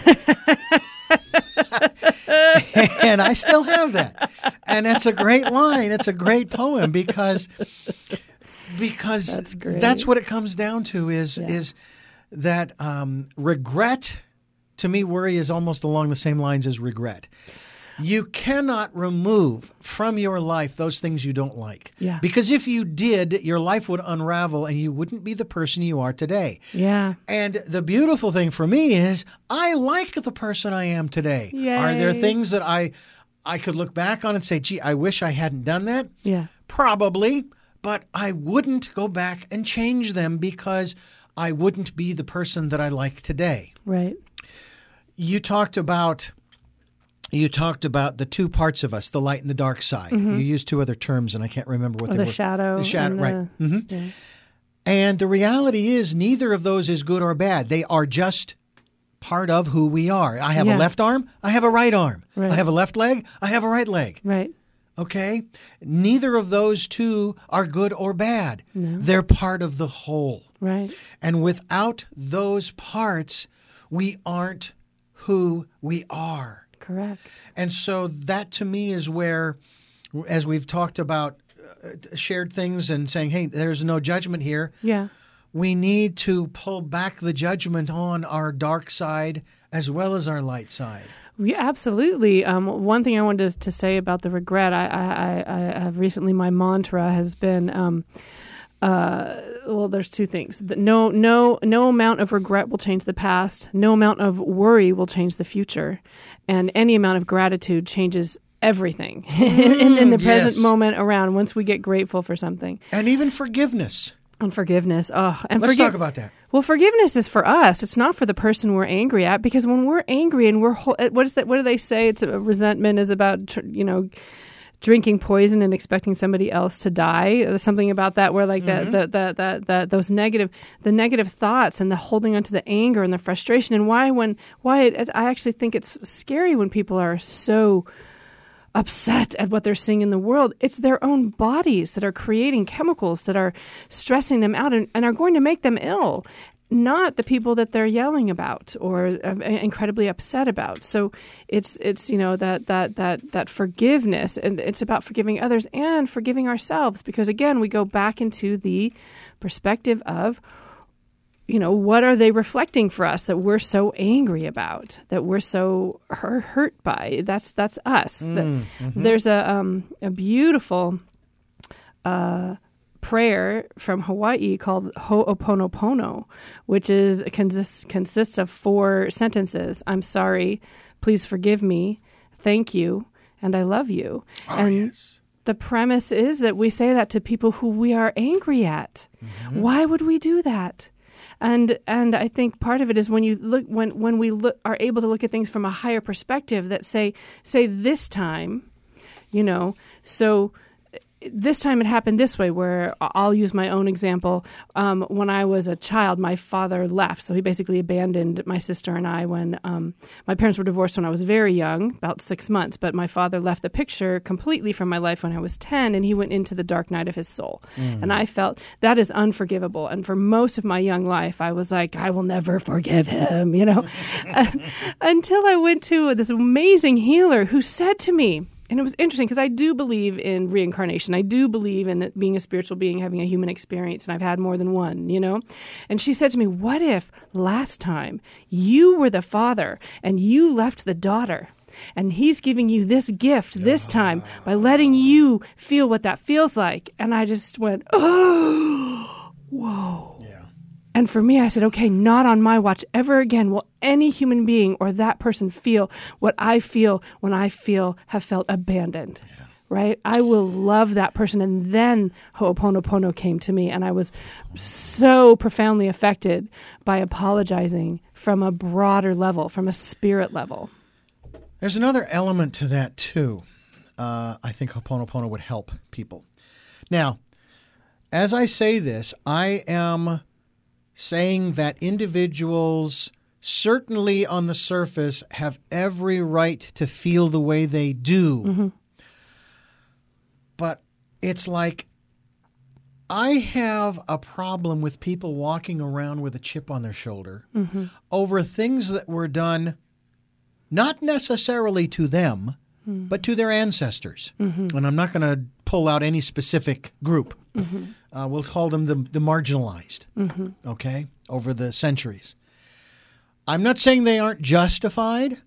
and I still have that. And it's a great line. It's a great poem because because That's great. that's what it comes down to is Yeah. is that um, regret to me worry is almost along the same lines as regret. You cannot remove from your life those things you don't like. Yeah. Because if you did, your life would unravel and you wouldn't be the person you are today. yeah. And the beautiful thing for me is I like the person I am today. Are there things that I I could look back on and say, "Gee, I wish I hadn't done that"? Yeah. Probably, but I wouldn't go back and change them because I wouldn't be the person that I like today. Right. You talked about you talked about the two parts of us, the light and the dark side. You used two other terms and I can't remember what Or they Mm-hmm. the were. shadow. The shadow, right. the- hmm yeah. And the reality is, neither of those is good or bad. They are just part of who we are. I have a left arm, I have a right arm. Right. I have a left leg, I have a right leg. Right. Okay? Neither of those two are good or bad. No. They're part of the whole. Right. And without those parts, we aren't who we are. Correct. And so that to me is where, as we've talked about uh, shared things and saying, hey, there's no judgment here Yeah. we need to pull back the judgment on our dark side as well as our light side. Yeah, absolutely. Um, one thing I wanted to, to say about the regret, I, I, I, have recently, my mantra has been, um, uh, well, there's two things. No, no, no amount of regret will change the past. No amount of worry will change the future, and any amount of gratitude changes everything [laughs] in, in the present yes. moment around. Once we get grateful for something, And even forgiveness. and forgiveness. Oh, and Let's forgive- talk about that. Well, forgiveness is for us. It's not for the person we're angry at. Because when we're angry and we're ho- what is that? What do they say? It's a, resentment is about tr- you know drinking poison and expecting somebody else to die. There's something about that where like mm-hmm. that, that, that, that, those negative, the negative thoughts and the holding onto the anger and the frustration and why when, why it, I actually think it's scary when people are so upset at what they're seeing in the world. It's their own bodies that are creating chemicals that are stressing them out and, and are going to make them ill not the people that they're yelling about or uh, incredibly upset about. So it's it's you know that that that that forgiveness and it's about forgiving others and forgiving ourselves because again we go back into the perspective of you know what are they reflecting for us that we're so angry about that we're so hurt by that's that's us mm, mm-hmm. there's a um, a beautiful uh, prayer from Hawaii called Ho'oponopono, which is consists consists of four sentences. I'm sorry, please forgive me, thank you, and I love you. Oh, and yes. the premise is that we say that to people who we are angry at. Mm-hmm. Why would we do that? And and I think part of it is when you look when when we look, are able to look at things from a higher perspective that say say this time, you know, so this time it happened this way where i'll use my own example. Um, when i was a child my father left. So he basically abandoned my sister and i when um, my parents were divorced when i was very young about six months but my father left the picture completely from my life when i was 10 and he went into the dark night of his soul. Mm. and i felt that is unforgivable. And for most of my young life i was like i will never forgive him you know? [laughs] [laughs] Until i went to this amazing healer who said to me and it was interesting because I do believe in reincarnation. I do believe in being a spiritual being, having a human experience, and I've had more than one, you know? And she said to me, What if last time you were the father and you left the daughter? And he's giving you this gift this time by letting you feel what that feels like. And I just went, [gasps] Oh, whoa. And for me, I said, okay, not on my watch ever again will any human being or that person feel what I feel when I feel have felt abandoned. Yeah. Right? I will love that person. And then Ho'oponopono came to me, and I was so profoundly affected by apologizing from a broader level, from a spirit level. There's another element to that, too. Uh, I think Ho'oponopono would help people. Now, as I say this, I am saying that individuals certainly on the surface have every right to feel the way they do. Mm-hmm. But it's like I have a problem with people walking around with a chip on their shoulder mm-hmm. over things that were done not necessarily to them, mm-hmm. but to their ancestors. Mm-hmm. And I'm not going to pull out any specific group. Uh, we'll call them the, the marginalized, mm-hmm. okay, over the centuries. I'm not saying they aren't justified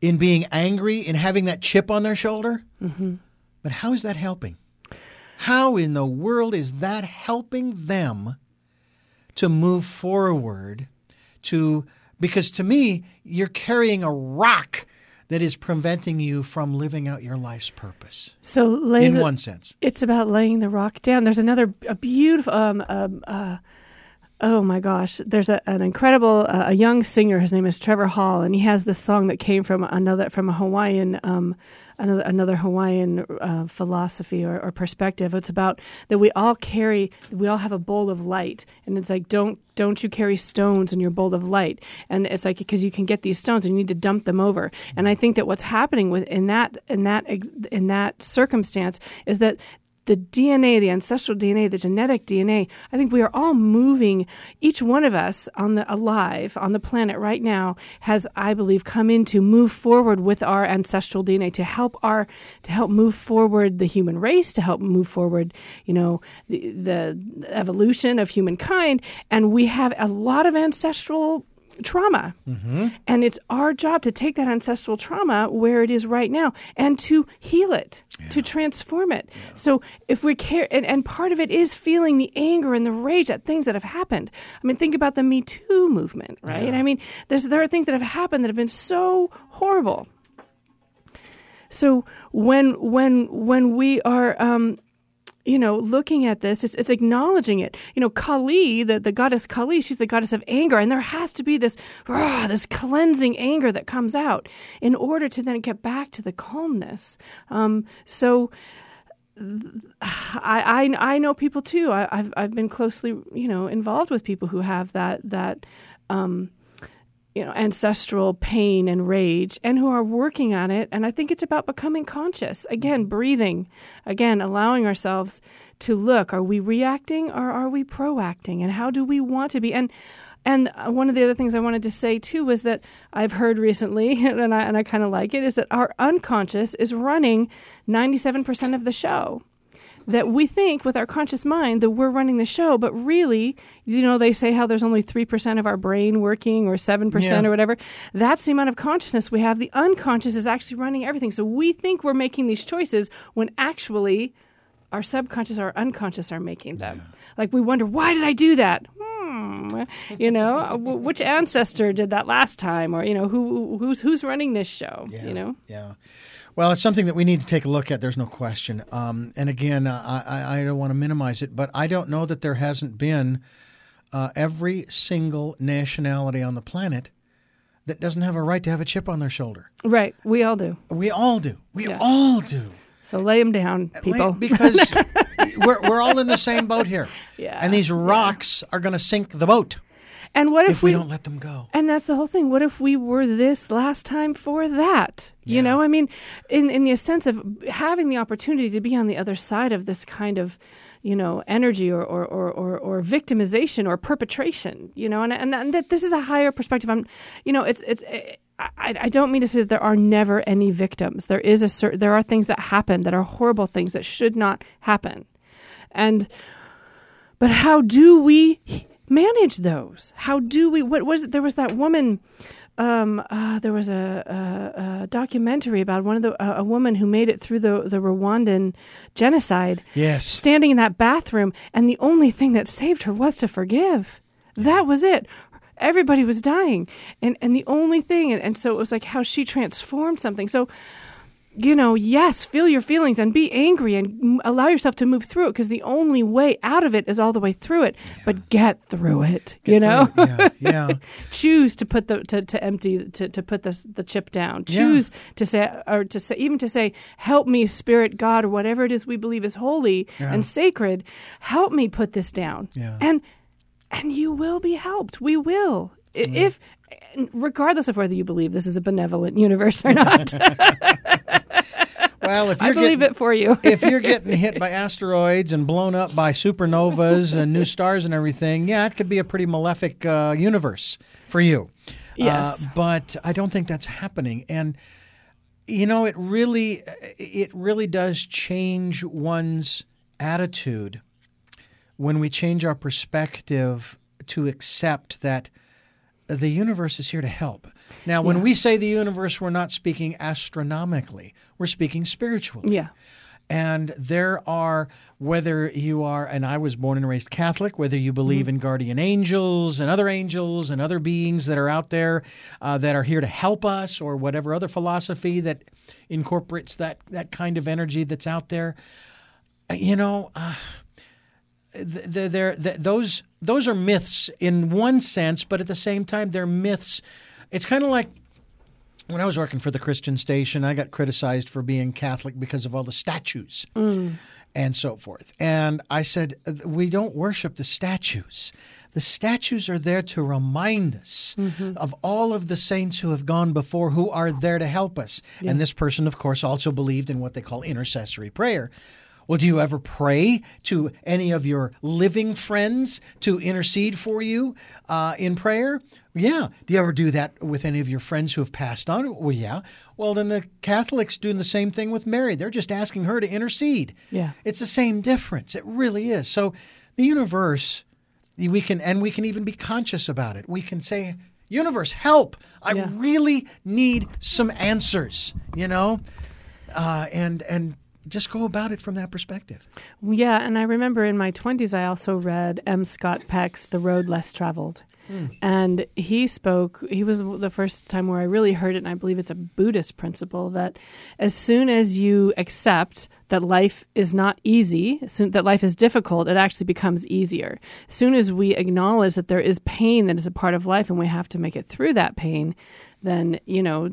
in being angry, in having that chip on their shoulder, mm-hmm. but how is that helping? How in the world is that helping them to move forward? To because to me, you're carrying a rock that is preventing you from living out your life's purpose. So, in the, one sense, it's about laying the rock down. There's another a beautiful. Um, um, uh, oh my gosh, there's a, an incredible uh, a young singer. His name is Trevor Hall, and he has this song that came from another from a Hawaiian um, another another Hawaiian uh, philosophy or, or, perspective. It's about that we all carry, we all have a bowl of light, and it's like don't don't you carry stones in your bowl of light? And it's like because you can get these stones and you need to dump them over. And I think that what's happening with in that in that in that circumstance is that the DNA, the ancestral DNA, the genetic DNA, I think we are all moving. Each one of us on the alive on the planet right now has, I believe, come in to move forward with our ancestral DNA to help our to help move forward the human race, to help move forward, you know, the, the evolution of humankind. And we have a lot of ancestral trauma. Mm-hmm. And it's our job to take that ancestral trauma where it is right now and to heal it, yeah. to transform it. Yeah. So if we care, and, and part of it is feeling the anger and the rage at things that have happened. I mean, think about the Me Too movement, right? Yeah. I mean, there are things that have happened that have been so horrible. So when when when we are um, you know, looking at this, it's, it's acknowledging it. You know, Kali, the, the goddess Kali, she's the goddess of anger, and there has to be this, this cleansing anger that comes out in order to then get back to the calmness. Um, so, I, I I know people too. I, have I've been closely you know involved with people who have that that um, you know ancestral pain and rage and who are working on it. And I think it's about becoming conscious again, breathing, again, allowing ourselves to look. Are we reacting or are we proacting? And how do we want to be? And and uh, one of the other things I wanted to say too was that I've heard recently, [laughs] and I, and I kind of like it, is that our unconscious is running 97% of the show. That we think with our conscious mind that we're running the show, but really, you know, they say how there's only 3% of our brain working or 7% yeah. or whatever. That's the amount of consciousness we have. The unconscious is actually running everything. So we think we're making these choices when actually our subconscious, our unconscious are making them. Yeah. Like we wonder, why did I do that? Hmm. you know, which ancestor did that last time, or you know, who who's who's running this show? Yeah, you know, yeah. Well, it's something that we need to take a look at. There's no question. Um, and again, uh, I, I don't want to minimize it, but I don't know that there hasn't been uh, every single nationality on the planet that doesn't have a right to have a chip on their shoulder. Right. We all do. We all do. We yeah. all do. So lay them down, people. Because [laughs] we're, we're all in the same boat here. Yeah. And these rocks yeah. are going to sink the boat. And what if, if we, we, don't let them go? And that's the whole thing. What if we were this last time for that? Yeah. You know, I mean, in in the sense of having the opportunity to be on the other side of this kind of, you know, energy or or or or, or victimization or perpetration. You know, and, and and that this is a higher perspective. I'm, you know, it's it's. It, I, I, don't mean to say that there are never any victims. There is a certain, there are things that happen that are horrible things that should not happen, and but how do we manage those? How do we? What was it? There was that woman. Um, uh, there was a, a, a, documentary about one of the a woman who made it through the the Rwandan genocide. Yes, standing in that bathroom, and the only thing that saved her was to forgive. That was it everybody was dying and and the only thing and, and so it was like how she transformed something so you know, yes, feel your feelings and be angry and allow yourself to move through it because the only way out of it is all the way through it. Yeah. But get through it, get you know. Yeah, yeah. [laughs] Choose to put the to, to empty to, to put this the chip down. Choose yeah. to say or to say even to say, help me, Spirit, God, or whatever it is we believe is holy and sacred. Help me put this down. Yeah. And and you will be helped. We will. If regardless of whether you believe this is a benevolent universe or not. well, if [laughs] I believe getting, it for you. if you're getting hit by asteroids and blown up by supernovas and new stars and everything, yeah, it could be a pretty malefic uh, universe for you. Yes, uh, but I don't think that's happening, and you know, it really, it really does change one's attitude when we change our perspective to accept that the universe is here to help. Now, when yeah. we say the universe, we're not speaking astronomically, we're speaking spiritually. Yeah. And there are, whether you are, and I was born and raised Catholic, whether you believe mm-hmm. in guardian angels and other angels and other beings that are out there uh, that are here to help us, or whatever other philosophy that incorporates that, that kind of energy that's out there, uh, you know, uh, they're, they're, they're, those those are myths in one sense, but at the same time, they're myths. It's kind of like when I was working for the Christian station, I got criticized for being Catholic because of all the statues mm. and so forth. And I said, we don't worship the statues. The statues are there to remind us mm-hmm. of all of the saints who have gone before who are there to help us. Yeah. And this person, of course, also believed in what they call intercessory prayer. Well, do you ever pray to any of your living friends to intercede for you uh, in prayer? Yeah. Do you ever do that with any of your friends who have passed on? Well, yeah. Well, then the Catholics doing the same thing with Mary. They're just asking her to intercede. Yeah. It's the same difference. It really is. So the universe, we can, and we can even be conscious about it. We can say, universe, help. I yeah. really need some answers, you know? Uh, and and just go about it from that perspective. Yeah, and I remember in my 20s, I also read M. Scott Peck's The Road Less Traveled. Hmm. And he spoke, he was the first time where I really heard it, and I believe it's a Buddhist principle that as soon as you accept that life is not easy, soon, that life is difficult, it actually becomes easier. As soon as we acknowledge that there is pain that is a part of life and we have to make it through that pain, then, you know,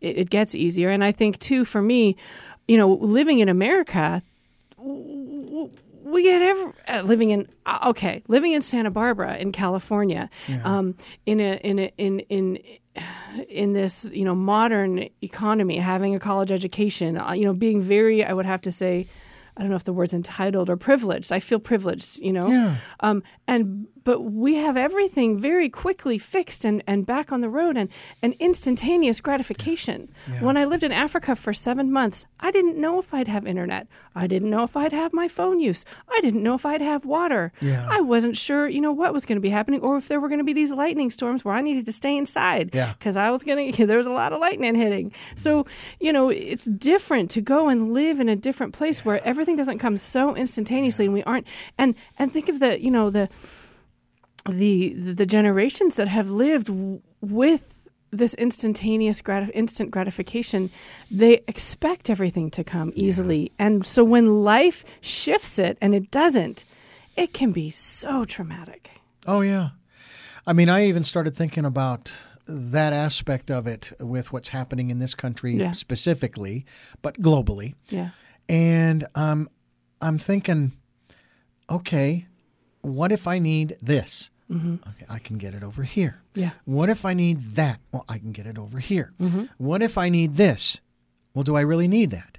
it, it gets easier. And I think, too, for me, you know, living in America, we get every, uh, living in uh, okay living in Santa Barbara in California yeah. um, in a in a in in in this you know modern economy having a college education uh, you know being very I would have to say I don't know if the word's entitled or privileged. I feel privileged, you know. Yeah. Um, and but we have everything very quickly fixed and, and back on the road and, and instantaneous gratification. Yeah. When I lived in Africa for seven months, I didn't know if I'd have internet. I didn't know if I'd have my phone use. I didn't know if I'd have water. Yeah. I wasn't sure, you know, what was going to be happening or if there were going to be these lightning storms where I needed to stay inside because I was going [laughs] to, there was a lot of lightning hitting. So, you know, it's different to go and live in a different place yeah. where everything doesn't come so instantaneously and we aren't, and, and think of the, you know, the, the the generations that have lived with this instantaneous gratif- instant gratification they expect everything to come easily. Yeah. and so when life shifts it and it doesn't it can be so traumatic. Oh yeah. I mean i even started thinking about that aspect of it with what's happening in this country yeah. specifically but globally. Yeah. And um, i'm thinking okay what if i need this Mm-hmm. Okay, I can get it over here. Yeah. What if I need that? Well, I can get it over here. Mm-hmm. What if I need this? Well, do I really need that?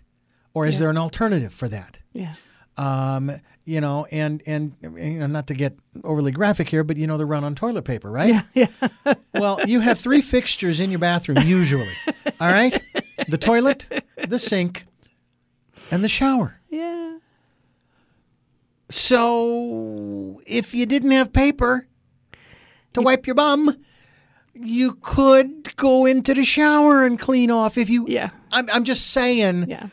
Or is yeah. there an alternative for that? Yeah. Um, you know, and and you know, not to get overly graphic here, but you know the run on toilet paper, right? Yeah. yeah. [laughs] well, you have three fixtures in your bathroom usually. all right? The toilet, the sink, and the shower. Yeah. So, if you didn't have paper, to wipe your bum, you could go into the shower and clean off if you Yeah. I'm I'm just saying Yeah.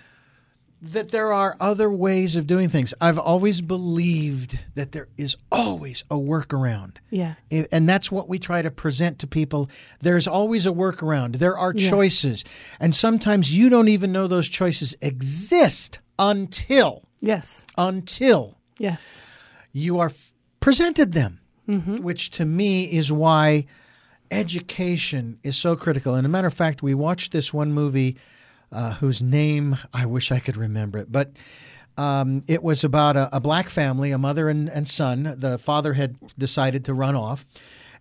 that there are other ways of doing things. I've always believed that there is always a workaround. Yeah. And that's what we try to present to people. There's always a workaround. There are Yeah. choices. And sometimes you don't even know those choices exist until Yes. until Yes. you are f- presented them Mm-hmm. which to me is why education is so critical. And a matter of fact, we watched this one movie uh, whose name I wish I could remember it, but um, it was about a, a, black family, a mother and, and son. The father had decided to run off,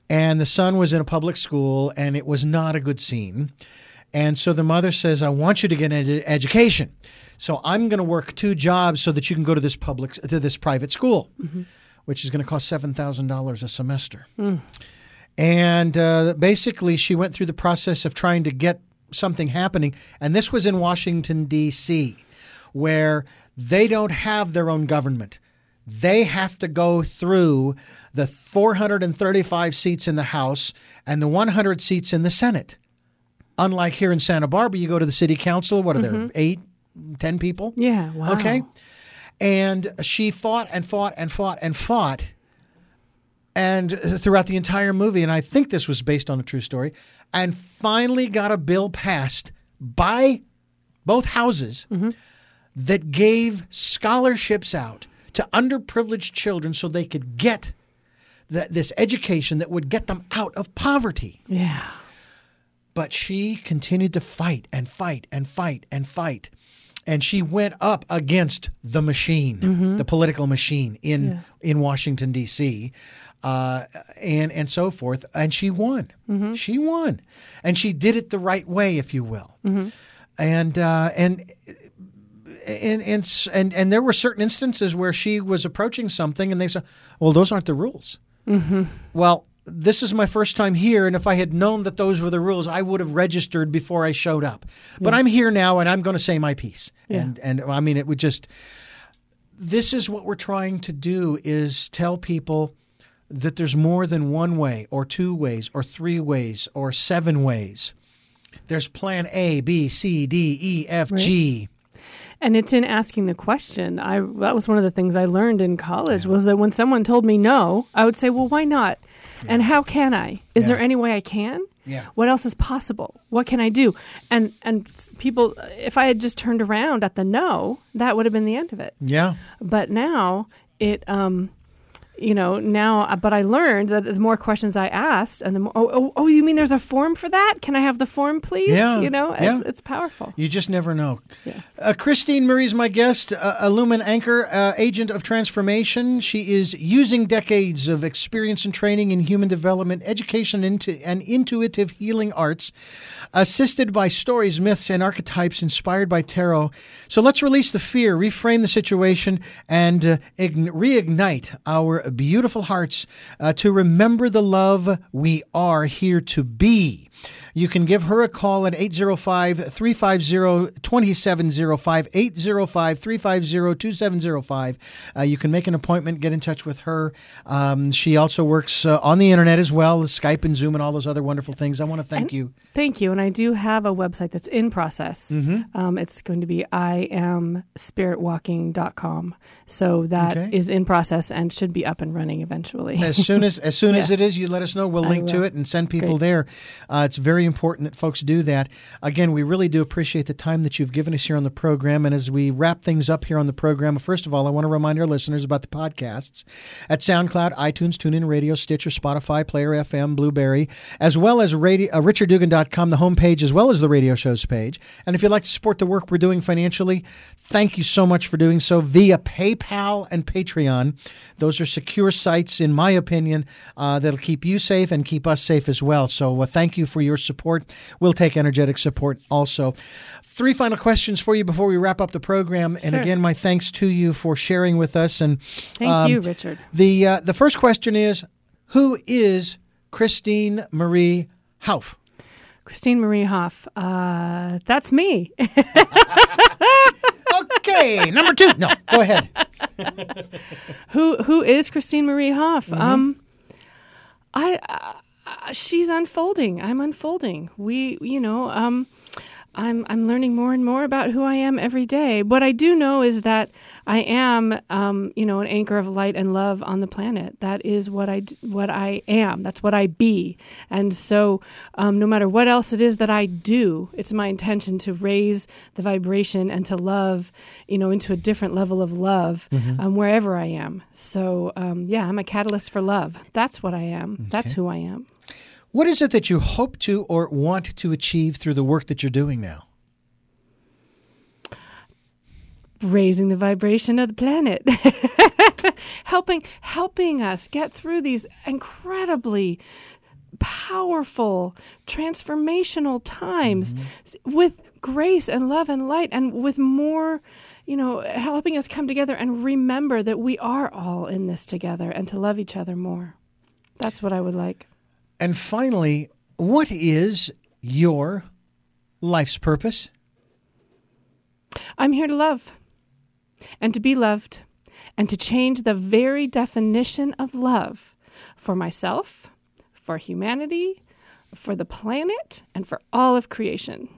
and the son was in a public school, and it was not a good scene. And so the mother says, "I want you to get an ed- education, so I'm going to work two jobs so that you can go to this public to this private school." Mm-hmm which is going to cost seven thousand dollars a semester. Mm. And uh, basically, she went through the process of trying to get something happening, and this was in Washington D.C., where they don't have their own government. They have to go through the 435 seats in the House and the 100 seats in the Senate. Unlike here in Santa Barbara, you go to the city council. What are mm-hmm. there? Eight, ten people. Yeah. Wow. Okay. And she fought and fought and fought and fought. And throughout the entire movie, and I think this was based on a true story, and finally got a bill passed by both houses mm-hmm. that gave scholarships out to underprivileged children so they could get the, this education that would get them out of poverty. Yeah. But she continued to fight and fight and fight and fight and she went up against the machine, mm-hmm. the political machine in Yeah. in Washington D.C. Uh, and and so forth, and she won. Mm-hmm. She won, and she did it the right way, if you will. Mm-hmm. And uh, and. And, and and and there were certain instances where she was approaching something, and they said, "Well, those aren't the rules." Mm-hmm. Well, this is my first time here, and if I had known that those were the rules, I would have registered before I showed up. But I'm here now, and I'm going to say my piece. Yeah. And and I mean, it would just. This is what we're trying to do: is tell people that there's more than one way, or two ways, or three ways, or seven ways. There's Plan A, B, C, D, E, F, G. and it's in asking the question. I that was one of the things I learned in college was that when someone told me no, I would say, "Well, why not? And how can I? Is there any way I can? Yeah. What else is possible? What can I do?" And and people, if I had just turned around at the no, that would have been the end of it. Yeah. But now it, um, you know, now, uh, but I learned that the more questions I asked, and the more, oh, oh, oh, you mean there's a form for that? Can I have the form, please? Yeah, You know, it's, yeah. it's powerful. You just never know. Yeah. Uh, Christine Marie's my guest, uh, a Lumen Anchor, uh, agent of transformation. She is using decades of experience and training in human development, education, into and intuitive healing arts, assisted by stories, myths, and archetypes inspired by tarot. So let's release the fear, reframe the situation, and uh, ign- reignite our beautiful hearts uh, to remember the love we are here to be. You can give her a call at 805 350 2705. 805 350 2705. Uh, You can make an appointment, get in touch with her. Um, she also works uh, on the internet as well, Skype and Zoom and all those other wonderful things. I want to thank And- you. Thank you. And I do have a website that's in process. Mm-hmm. Um, it's going to be iamspiritwalking.com. So that is Okay. in process and should be up and running eventually. As soon as as soon as [laughs] it is, you let us know. We'll link to it and send people Great. there. Uh, it's very important that folks do that. Again, we really do appreciate the time that you've given us here on the program. And as we wrap things up here on the program, first of all, I want to remind our listeners about the podcasts at SoundCloud, iTunes, TuneIn Radio, Stitcher, Spotify, Player FM, Blubrry, as well as radio, uh, richarddugan.com, the homepage, as well as the radio shows page. And if you'd like to support the work we're doing financially, thank you so much for doing so via PayPal and Patreon. Those are secure sites, in my opinion, uh, that'll keep you safe and keep us safe as well. So uh, thank you for your support. We'll take energetic support also. Three final questions for you before we wrap up the program. And Sure. again, my thanks to you for sharing with us. And Thank um, you, Richard. The uh, the first question is, who is Christine Marie Hauf? Christine Marie Hoff. Uh, that's me. [laughs] Okay, number two. No, go ahead. [laughs] who who is Christine Marie Hoff? Mm-hmm. Um, I uh, she's unfolding. I'm unfolding. We, you know, um, I'm I'm learning more and more about who I am every day. What I do know is that I am, um, you know, an anchor of light and love on the planet. That is what I what I am. That's what I be. And so, um, no matter what else it is that I do, it's my intention to raise the vibration and to love, you know, into a different level of love um, wherever I am. So, um, yeah, I'm a catalyst for love. That's what I am. That's who I am. What is it that you hope to or want to achieve through the work that you're doing now? raising the vibration of the planet. [laughs] Helping helping us get through these incredibly powerful transformational times mm-hmm. s- with grace and love and light and with more you know helping us come together and remember that we are all in this together and to love each other more. That's what i would like And finally, what is your life's purpose? I'm here to love and to be loved and to change the very definition of love for myself, for humanity, for the planet, and for all of creation.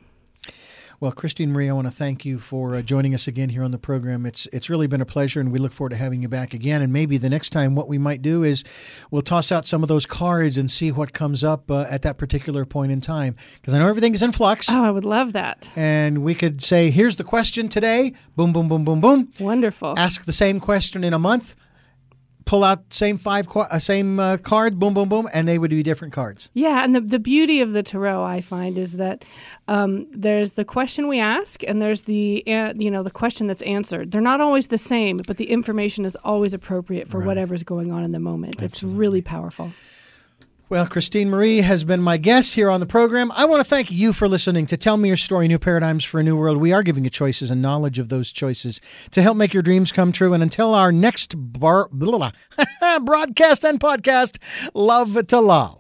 Well, Christine Marie, I want to thank you for uh, joining us again here on the program. It's it's really been a pleasure, and we look forward to having you back again. And maybe the next time, what we might do is we'll toss out some of those cards and see what comes up uh, at that particular point in time. Because I know everything is in flux, Oh, I would love that. and we could say, "Here's the question today." Boom, boom, boom, boom, boom. Wonderful. Ask the same question in a month. Pull out same five, uh, same uh, card. Boom, boom, boom, and they would be different cards. Yeah, and the, the beauty of the tarot I find is that um, there's the question we ask, and there's the uh, you know the question that's answered. They're not always the same, but the information is always appropriate for whatever's going on in the moment. It's really powerful. Well, Christine Marie has been my guest here on the program. I want to thank you for listening to Tell Me Your Story New Paradigms for a New World. We are giving you choices and knowledge of those choices to help make your dreams come true. And until our next bar, blah, blah, [laughs] broadcast and podcast, love to love.